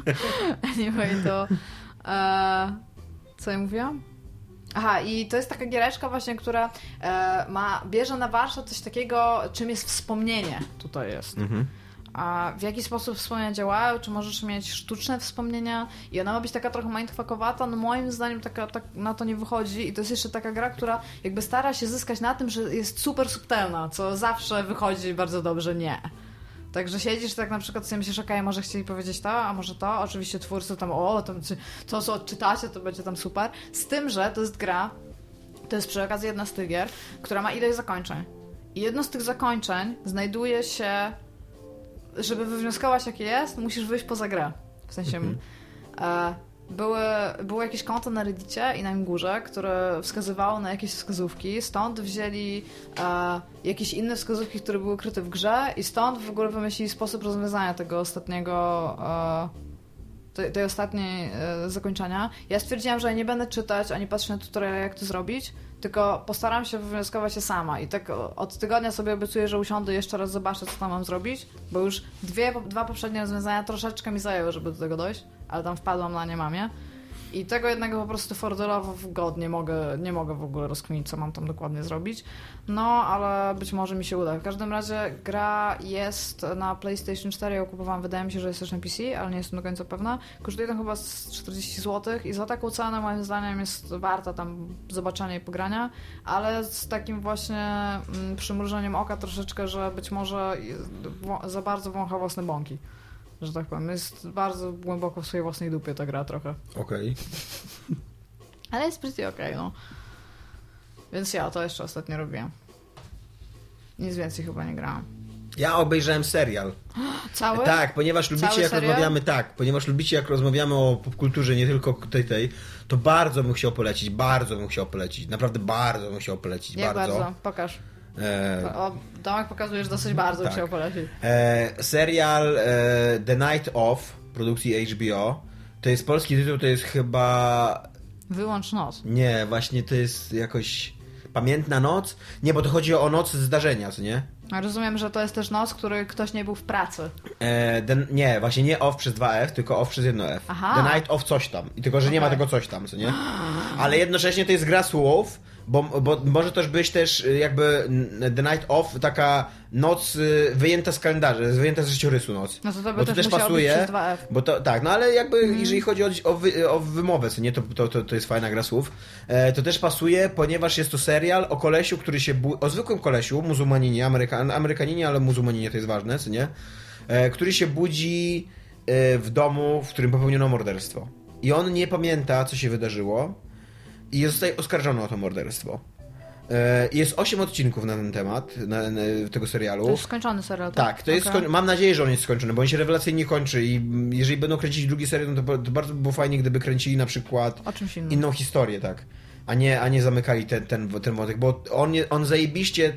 *laughs* anyway, to... E, co ja mówiłam? Aha, i to jest taka giereczka właśnie, która e, ma, bierze na warsztat coś takiego, czym jest wspomnienie. Tutaj jest. Mhm. A w jaki sposób wspomnienia działają? Czy możesz mieć sztuczne wspomnienia? I ona ma być taka trochę mindfuckowata? No moim zdaniem taka, tak na to nie wychodzi. I to jest jeszcze taka gra, która jakby stara się zyskać na tym, że jest super subtelna, co zawsze wychodzi bardzo dobrze nie. Także siedzisz tak na przykład sobie myślisz, okej, może chcieli powiedzieć to, a może to. Oczywiście twórcy tam, o, tam, czy- to co odczytacie, to będzie tam super. Z tym, że to jest gra, to jest przy okazji jedna z tych gier, która ma ileś zakończeń. I jedno z tych zakończeń znajduje się żeby wywnioskować jakie jest, musisz wyjść poza grę. W sensie e, były, było jakieś konto na Reddicie i na im górze, które wskazywało na jakieś wskazówki, stąd wzięli e, jakieś inne wskazówki, które były ukryte w grze i stąd w ogóle wymyślili sposób rozwiązania tego ostatniego e, tej, tej ostatniej e, zakończenia. Ja stwierdziłam, że nie będę czytać ani patrzeć na tutorial, jak to zrobić, tylko postaram się wywnioskować się sama. I tak od tygodnia sobie obiecuję, że usiądę jeszcze raz zobaczę, co tam mam zrobić, bo już dwie, dwa poprzednie rozwiązania troszeczkę mi zajęły, żeby do tego dojść, ale tam wpadłam na nie mamie. I tego jednego po prostu fordelowo w god nie mogę, nie mogę w ogóle rozkminić, co mam tam dokładnie zrobić. No, ale być może mi się uda. W każdym razie gra jest na PlayStation 4, ją kupowałam, wydaje mi się, że jest też na PC, ale nie jestem do końca pewna. Kosztuje tam chyba z 40 zł i za taką cenę moim zdaniem jest warta tam zobaczenia i pogrania, ale z takim właśnie mm, przymrużeniem oka troszeczkę, że być może za bardzo wącha własne bąki. Że tak powiem, jest bardzo głęboko w swojej własnej dupie ta gra trochę. Okej. *laughs* Ale jest pretty okej, no. Więc ja to jeszcze ostatnio robiłem. Nic więcej chyba nie grałam. Ja obejrzałem serial. *gasps* Cały? Tak, ponieważ lubicie Cały jak serial? rozmawiamy, tak, ponieważ lubicie jak rozmawiamy o popkulturze, nie tylko tej, tej, to bardzo bym chciał polecić, bardzo bym chciał polecić, naprawdę bardzo bym chciał polecić, Jak bardzo? bardzo. Pokaż. E, O, Domek pokazujesz dosyć bardzo, Tak. chciał polecić. e, serial e, The Night Of, produkcji HBO, to jest polski tytuł, to jest chyba, Wyłącz nos. nie, właśnie to jest jakoś Pamiętna Noc, nie, bo to chodzi o noc zdarzenia, co nie? Rozumiem, że to jest też noc, który ktoś nie był w pracy. E, den, nie, właśnie nie off przez 2F, tylko off przez jedno F. Aha. The Night of coś tam. I tylko, że nie ma tego coś tam, co nie? Ale jednocześnie to jest gra słów, bo, bo może też być też y, jakby The Night of taka noc y, wyjęta z kalendarza, wyjęta z życiorysu noc. No to to by Bo to też pasuje. być przez 2F. Bo to tak, no ale jakby Mhm. jeżeli chodzi o, o, wy, o wymowę, co nie, to, to, to, to jest fajna gra słów. E, to też pasuje, ponieważ jest to serial o kolesiu, który się bu- o zwykłym kolesiu, muzułmaninie, Amerykan, Amerykaninie, ale muzułmaninie to jest ważne, co nie? E, który się budzi e, w domu, w którym popełniono morderstwo. I on nie pamięta, co się wydarzyło i zostaje oskarżony o to morderstwo. E, Jest 8 odcinków na ten temat, na, na, tego serialu. To jest skończony serial, tak? Tak, to jest skoń... mam nadzieję, że on jest skończony, bo on się rewelacyjnie kończy i jeżeli będą kręcić drugi serial, no to, to bardzo by było fajnie, gdyby kręcili na przykład inną historię, tak. A nie, a nie zamykali ten, ten, ten wątek, bo on, on zajebiście,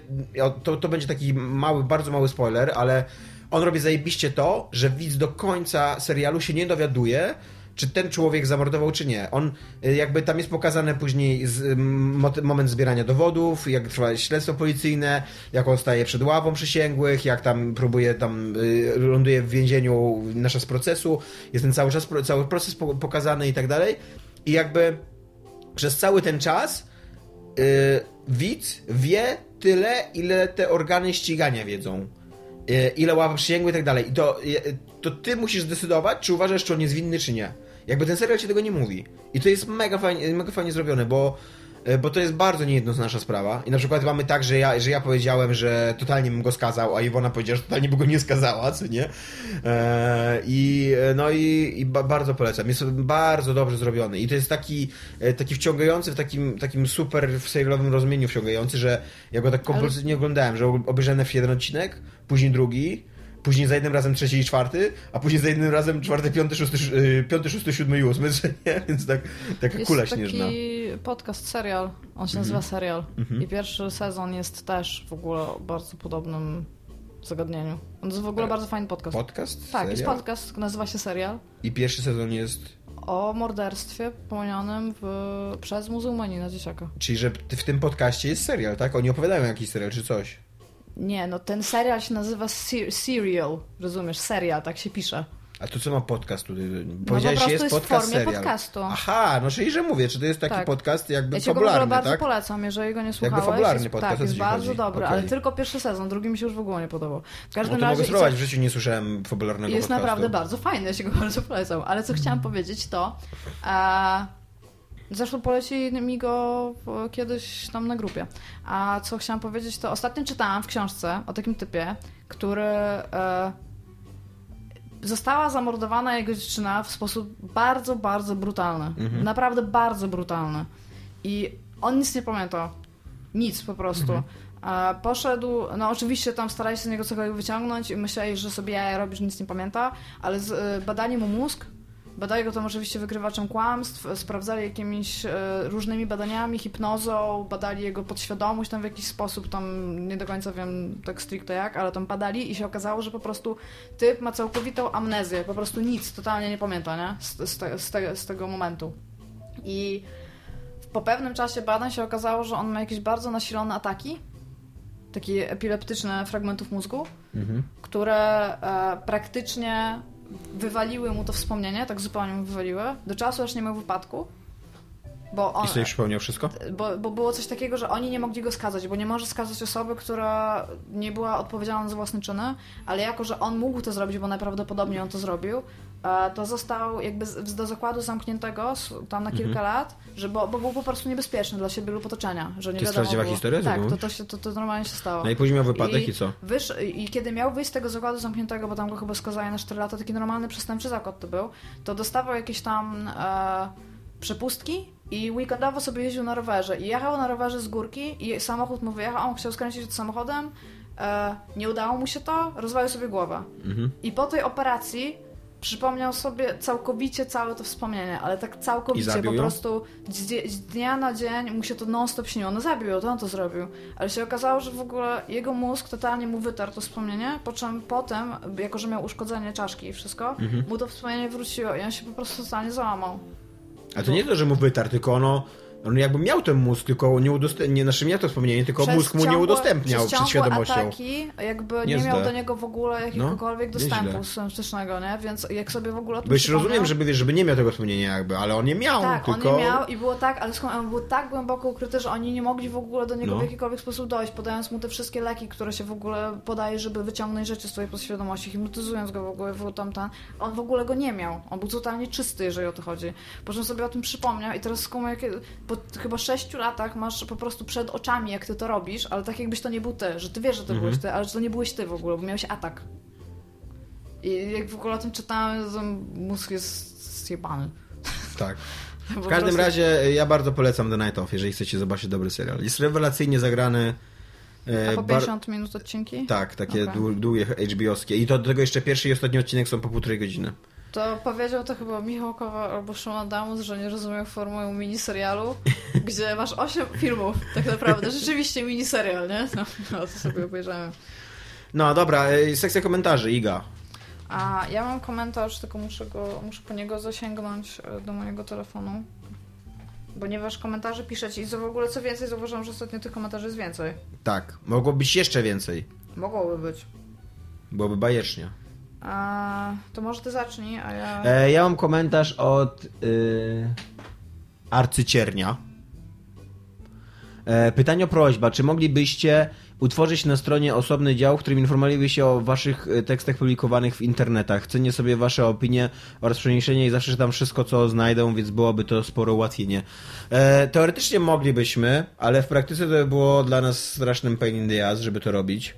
to, to będzie taki mały, bardzo mały spoiler, ale on robi zajebiście to, że widz do końca serialu się nie dowiaduje, czy ten człowiek zamordował, czy nie. On y, jakby tam jest pokazane później z, mot- moment zbierania dowodów, jak trwa śledztwo policyjne, jak on staje przed ławą przysięgłych, jak tam próbuje tam, y, ląduje w więzieniu na czas procesu, jest ten cały czas, cały proces po- pokazany i tak dalej. I jakby przez cały ten czas widz wie tyle, ile te organy ścigania wiedzą. Yy, ile ław przysięgły i tak dalej. I to, yy, to ty musisz zdecydować, czy uważasz, czy on jest winny, czy nie. Jakby ten serial ci tego nie mówi. I to jest mega fajnie, mega fajnie zrobione, bo bo to jest bardzo niejednoznaczna sprawa. I na przykład mamy tak, że ja, że ja powiedziałem, że totalnie bym go skazał, a Iwona powiedziała, że totalnie by go nie skazała, co nie? E, I no i, i ba, bardzo polecam. Jest bardzo dobrze zrobiony. I to jest taki, e, taki wciągający, w takim, takim super w serialowym rozumieniu wciągający, że ja go tak kompulsywnie oglądałem, że obejrzałem na jeden odcinek, później drugi, później za jednym razem trzeci i czwarty, a później za jednym razem czwarty, piąty, szósty, sz- y, piąty szósty, siódmy i ósmy, *laughs* nie? Więc tak, taka Jest kula taki śnieżna. podcast, serial. On się nazywa Serial. I pierwszy sezon jest też w ogóle o bardzo podobnym zagadnieniu. On jest w ogóle bardzo fajny podcast. Podcast? tak, jest Serial? podcast, nazywa się Serial. I pierwszy sezon jest... o morderstwie popełnionym w, przez muzułmanina dzieciaka. Czyli, że w tym podcaście jest serial, tak? Oni opowiadają jakiś serial czy coś. Nie, no ten serial się nazywa ser- Serial, rozumiesz? Serial, tak się pisze. A to co ma podcast tutaj? po Powiedziałeś, prostu jest jest w podcast formie serial. podcastu. Aha, no czyli, że mówię, czy to jest taki Tak. podcast jakby Ja ci go w ogóle fabularny, bardzo tak? polecam, jeżeli go nie słuchałeś. fabularny jest, podcast, tak, jest bardzo chodzi? dobry, Okej. ale tylko pierwszy sezon, drugi mi się już w ogóle nie podobał. W każdym No to razie mogę spróbować, w życiu nie słyszałem fabularnego jest podcastu. naprawdę bardzo fajny, ja się go bardzo polecam. Ale co chciałam powiedzieć to... zresztą polecili mi go w- kiedyś tam na grupie. A co chciałam powiedzieć to ostatnio czytałam w książce o takim typie, który... E, Została zamordowana jego dziewczyna w sposób bardzo, bardzo brutalny. Mhm. Naprawdę bardzo brutalny. I on nic nie pamiętał. Nic po prostu. Mhm. A poszedł, no oczywiście tam starali się z niego cokolwiek wyciągnąć i myśleli, że sobie robisz, nic nie pamięta, ale z, badali mu mózg, badali go tam oczywiście wykrywaczem kłamstw, sprawdzali jakimiś y, różnymi badaniami, hipnozą, badali jego podświadomość tam w jakiś sposób, tam nie do końca wiem tak stricte jak, ale tam badali i się okazało, że po prostu typ ma całkowitą amnezję, po prostu nic, totalnie nie pamięta, nie? Z, z, te, z, te, z tego momentu. I po pewnym czasie badań się okazało, że on ma jakieś bardzo nasilone ataki, takie epileptyczne fragmentów mózgu, Mhm. które e, praktycznie wywaliły mu to wspomnienie, tak zupełnie mu wywaliły, do czasu aż nie miał wypadku. Bo on, I sobie przypomniał wszystko? bo, bo było coś takiego, że oni nie mogli go skazać, bo nie może skazać osoby, która nie była odpowiedzialna za własne czyny, ale jako, że on mógł to zrobić, bo najprawdopodobniej on to zrobił, to został jakby z, do zakładu zamkniętego tam na kilka Mhm. lat, że bo, bo był po prostu niebezpieczny dla siebie lub otoczenia, że nie To jest prawdziwa było. historia, Tak, to, to, się, to, to normalnie się stało. No i później miał wypadek i, co? Wysz, I kiedy miał wyjść z tego zakładu zamkniętego, bo tam go chyba skazali na 4 lata, taki normalny przestępczy zakład to był, to dostawał jakieś tam e, przepustki i weekendowo sobie jeździł na rowerze. I jechał na rowerze z górki i samochód mu wyjechał, on chciał skręcić przed samochodem, e, nie udało mu się to, rozwalił sobie głowę. Mhm. I po tej operacji przypomniał sobie całkowicie całe to wspomnienie, ale tak całkowicie, po prostu z dnia na dzień mu się to non-stop śniło. No zabił ją, to on to zrobił. Ale się okazało, że w ogóle jego mózg totalnie mu wytarł to wspomnienie, po czym potem, jako że miał uszkodzenie czaszki i wszystko, Mhm. mu to wspomnienie wróciło i on się po prostu totalnie załamał. A to nie to, że mu wytarł, tylko ono... On jakby miał ten mózg, tylko nie udostępniał, nie, znaczy miał to wspomnienie, tylko Przez mózg mu nie ciągłe- udostępniał przez przed świadomością. ataki jakby nie Niezłe. miał do niego w ogóle jakiegokolwiek No, dostępu nieźle. syntetycznego, nie? Więc jak sobie w ogóle o tym przypomniał- rozumiem, żeby, żeby nie miał tego wspomnienia jakby, ale on nie miał, Tak, tylko... on nie miał i było tak, ale skąd on był tak głęboko ukryty, że oni nie mogli w ogóle do niego No. w jakikolwiek sposób dojść, podając mu te wszystkie leki, które się w ogóle podaje, żeby wyciągnąć rzeczy z twojej podświadomości, hipnotyzując go w ogóle, w tam, tam. On w ogóle go nie miał. On był totalnie czysty, jeżeli o to chodzi. Po czym sobie o tym przypomniał i teraz skumał, jakie, po chyba sześciu latach masz po prostu przed oczami, jak ty to robisz, ale tak jakbyś to nie był ty, że ty wiesz, że to Mhm. byłeś ty, ale że to nie byłeś ty w ogóle, bo miałeś atak. I jak w ogóle o tym czytałem, to mózg jest zjebany. Tak. *laughs* W każdym prostu- razie e, ja bardzo polecam The Night Of, jeżeli chcecie zobaczyć dobry serial. Jest rewelacyjnie zagrany. e, A po bar- 50 minut odcinki? Tak, takie dłu- długie HBO-skie. I to do tego jeszcze pierwszy i ostatni odcinek są po półtorej godziny. To powiedział to chyba Michał Kowa albo Szymon Damus, że nie rozumiał formuły miniserialu, *laughs* gdzie masz 8 filmów, tak naprawdę. Rzeczywiście miniserial, nie? No, no to sobie obejrzałem. No dobra, e, sekcja komentarzy, Iga. A ja mam komentarz, tylko muszę, go, muszę po niego zasięgnąć e, do mojego telefonu. Ponieważ komentarze piszecie i w ogóle co więcej, zauważyłam, że ostatnio tych komentarzy jest więcej. Tak, mogło być jeszcze więcej. Mogłoby być. Byłoby bajecznie. A, to może ty zacznij, a ja... E, ja mam komentarz od y, arcyciernia. E, pytanie prośba, czy moglibyście utworzyć na stronie osobny dział, w którym informowalibyście o waszych e, tekstach publikowanych w internetach? Cenię sobie wasze opinie oraz przeniesienie i zawsze czytam wszystko, co znajdę, więc byłoby to sporo ułatwienie. E, teoretycznie moglibyśmy, ale w praktyce to by było dla nas strasznym pain in the ass, żeby to robić.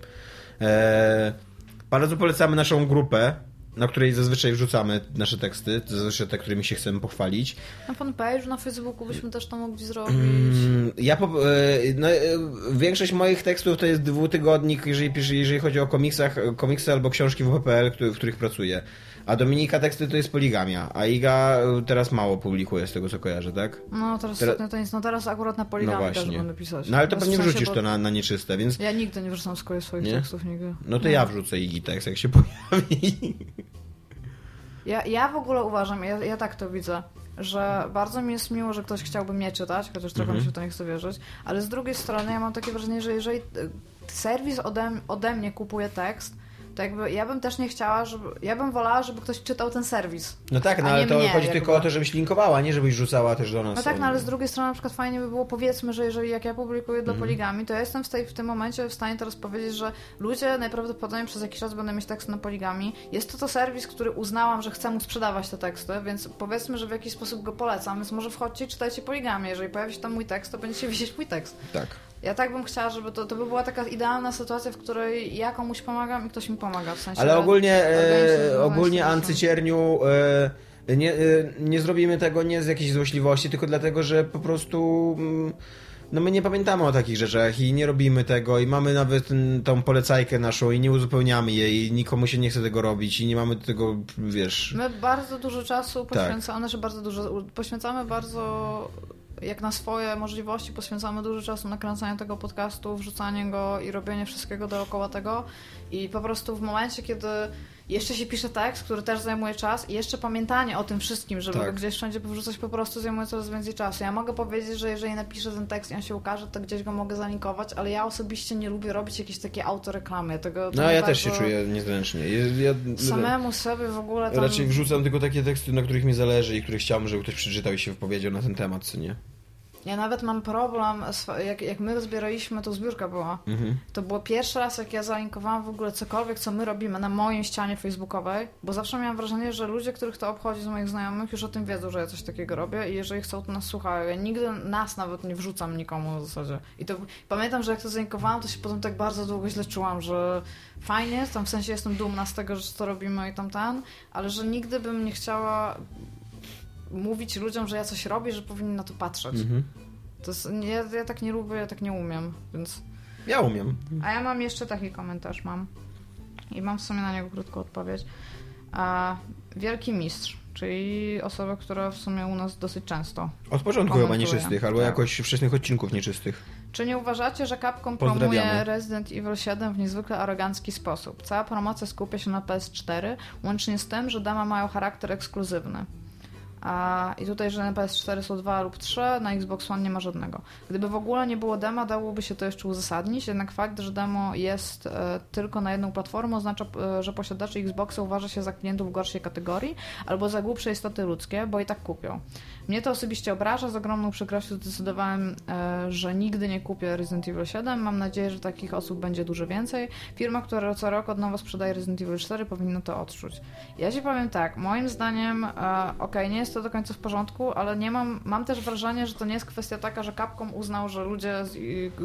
E, bardzo polecamy naszą grupę, na której zazwyczaj wrzucamy nasze teksty, zazwyczaj te, którymi się chcemy pochwalić. Na fanpage'u na Facebooku byśmy też to mogli zrobić. Mm, Ja po, e, no, e, większość moich tekstów to jest dwutygodnik, jeżeli, jeżeli chodzi o komiksach, komiksy albo książki WPL, który- w których pracuję. A Dominika teksty to jest poligamia, a Iga e, teraz mało publikuje z tego co kojarzę, tak? No teraz, ostatnio to nic, no teraz akurat na No poligamii też będę pisać. No ale to W pewnie sensie, wrzucisz bo to na, na nieczyste, więc Ja nigdy nie wrzucam swoich, swoich Nie? tekstów, nigdy. no to ja wrzucę Igi tekst, jak się pojawi. *laughs* Ja, ja w ogóle uważam, ja, ja tak to widzę, że bardzo mi jest miło, że ktoś chciałby mnie czytać, chociaż trochę Mhm. mi się w to nie chce wierzyć, ale z drugiej strony ja mam takie wrażenie, że jeżeli y, serwis ode, ode mnie kupuje tekst, to jakby ja bym też nie chciała, żeby. Ja bym wolała, żeby ktoś czytał ten serwis. No tak, no ale to mnie, chodzi jakby. tylko o to, żebyś linkowała, nie żebyś rzucała też do nas. No tak, no ale z drugiej strony na przykład fajnie by było, powiedzmy, że jeżeli jak ja publikuję Mhm. do poligami, to ja jestem w, tej, w tym momencie w stanie teraz powiedzieć, że ludzie najprawdopodobniej przez jakiś czas będą mieć teksty na poligami. Jest to to serwis, który uznałam, że chcę móc sprzedawać te teksty, więc powiedzmy, że w jakiś sposób go polecam, więc może wchodźcie i czytajcie poligami. Jeżeli pojawi się tam mój tekst, to będziecie widzieć mój tekst. Tak. Ja tak bym chciała, żeby to, to by była taka idealna sytuacja, w której ja komuś pomagam i ktoś mi pomaga, w sensie... Ale ogólnie, e, ogólnie organizacja- antycierniu e, nie, e, nie zrobimy tego nie z jakiejś złośliwości, tylko dlatego, że po prostu mm, no my nie pamiętamy o takich rzeczach i nie robimy tego i mamy nawet tą polecajkę naszą i nie uzupełniamy jej i nikomu się nie chce tego robić i nie mamy do tego, wiesz... My bardzo dużo czasu Tak. poświęcamy, znaczy bardzo dużo, poświęcamy bardzo, jak na swoje możliwości, poświęcamy dużo czasu na kręcenie tego podcastu, wrzucanie go i robienie wszystkiego dookoła tego. I po prostu w momencie, kiedy jeszcze się pisze tekst, który też zajmuje czas i jeszcze pamiętanie o tym wszystkim, żeby Tak. gdzieś wszędzie powrzucać po prostu zajmuje coraz więcej czasu. Ja mogę powiedzieć, że jeżeli napiszę ten tekst i on się ukaże, to gdzieś go mogę zalinkować, ale ja osobiście nie lubię robić jakieś takie autoreklamy. Tego, No ja też się czuję niezręcznie. Ja, Samemu sobie w ogóle tam... Raczej wrzucam tylko takie teksty, na których mi zależy i które chciałbym, żeby ktoś przeczytał i się wypowiedział na ten temat, co nie? Ja nawet mam problem, jak, jak my zbieraliśmy, to zbiórka była. Mhm. To było pierwszy raz, jak ja zalinkowałam w ogóle cokolwiek, co my robimy na mojej ścianie facebookowej, bo zawsze miałam wrażenie, że ludzie, których to obchodzi z moich znajomych, już o tym wiedzą, że ja coś takiego robię i jeżeli chcą, to nas słuchają. Ja nigdy nas nawet nie wrzucam nikomu w zasadzie. I to pamiętam, że jak to zalinkowałam, to się potem tak bardzo długo źle czułam, że fajnie, tam w sensie jestem dumna z tego, że to robimy i tam ten, ale że nigdy bym nie chciała mówić ludziom, że ja coś robię, że powinni na to patrzeć. Mhm. To jest, nie, ja tak nie lubię, ja tak nie umiem, więc... Ja umiem. A ja mam jeszcze taki komentarz, mam. I mam w sumie na niego krótką odpowiedź. A, wielki mistrz, czyli osoba, która w sumie u nas dosyć często. Od początku chyba nieczystych, albo Tak. jakoś wczesnych odcinków nieczystych. Czy nie uważacie, że Capcom promuje Resident Evil 7 w niezwykle arogancki sposób? Cała promocja skupia się na PS4, łącznie z tym, że dema mają charakter ekskluzywny. I tutaj, że na PS4 są dwa lub trzy, na Xbox One nie ma żadnego. Gdyby w ogóle nie było dema, dałoby się to jeszcze uzasadnić, jednak fakt, że demo jest e, tylko na jedną platformę, oznacza, e, że posiadacze Xboxa uważa się za klientów gorszej kategorii albo za głupsze istoty ludzkie, bo i tak kupią. Mnie to osobiście obraża, z ogromną przykrością zdecydowałem, e, że nigdy nie kupię Resident Evil 7. Mam nadzieję, że takich osób będzie dużo więcej. Firma, która co rok od nowa sprzedaje Resident Evil 4 powinna to odczuć. Ja ci powiem tak, moim zdaniem, okej, nie jest to do końca w porządku, ale nie mam, mam też wrażenie, że to nie jest kwestia taka, że Capcom uznał, że ludzie,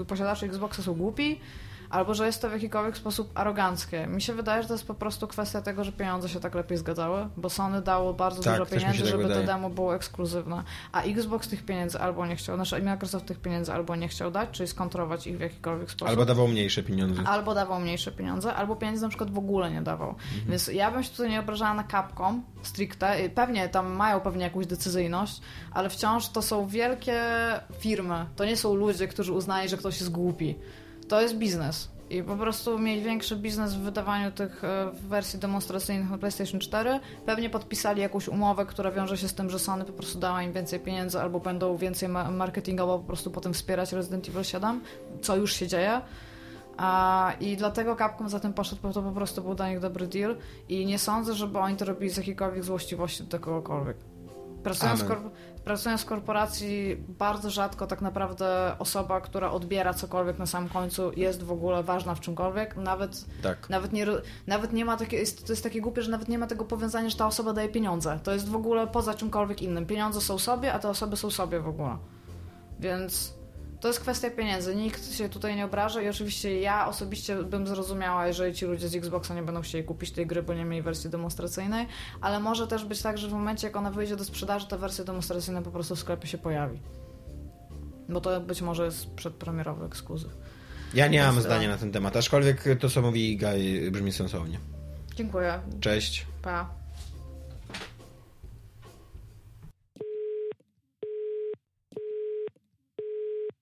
posiadacze Xboxa są głupi, albo że jest to w jakikolwiek sposób aroganckie. Mi się wydaje, że to jest po prostu kwestia tego, że pieniądze się tak lepiej zgadzały, bo Sony dało bardzo Tak, dużo pieniędzy, tak żeby wydaje. to demo było ekskluzywne, a Xbox tych pieniędzy albo nie chciał, znaczy Microsoft tych pieniędzy albo nie chciał dać, czyli skontrować ich w jakikolwiek sposób. Albo dawał mniejsze pieniądze. Albo dawał mniejsze pieniądze, albo pieniędzy na przykład w ogóle nie dawał. Więc ja bym się tutaj nie obrażała na Capcom stricte. Pewnie tam mają pewnie jakąś decyzyjność, ale wciąż to są wielkie firmy. To nie są ludzie, którzy uznają, że ktoś jest głupi. To jest biznes. I po prostu mieli większy biznes w wydawaniu tych e, wersji demonstracyjnych na PlayStation 4. Pewnie podpisali jakąś umowę, która wiąże się z tym, że Sony po prostu dała im więcej pieniędzy albo będą więcej ma- marketingowo po prostu potem wspierać Resident Evil 7, co już się dzieje. A, I dlatego Capcom za tym poszedł, bo to po prostu był dla nich dobry deal i nie sądzę, żeby oni to robili z jakiejkolwiek złośliwości do kogokolwiek. Pracując w, Amen. korp- pracując w korporacji, bardzo rzadko tak naprawdę osoba, która odbiera cokolwiek na samym końcu jest w ogóle ważna w czymkolwiek. Nawet, Tak. nawet, nie, nawet nie ma takie, jest, to jest takie głupie, że nawet nie ma tego powiązania, że ta osoba daje pieniądze. To jest w ogóle poza czymkolwiek innym. Pieniądze są sobie, a te osoby są sobie w ogóle. Więc to jest kwestia pieniędzy. Nikt się tutaj nie obraża i oczywiście ja osobiście bym zrozumiała, jeżeli ci ludzie z Xboxa nie będą chcieli kupić tej gry, bo nie mieli wersji demonstracyjnej, ale może też być tak, że w momencie jak ona wyjdzie do sprzedaży, ta wersja demonstracyjna po prostu w sklepie się pojawi. Bo to być może jest przedpremierowy ekskluzyw. Ja nie mam Więc, zdania e, na ten temat, aczkolwiek to, co mówi Iga, brzmi sensownie. Dziękuję. Cześć. Pa.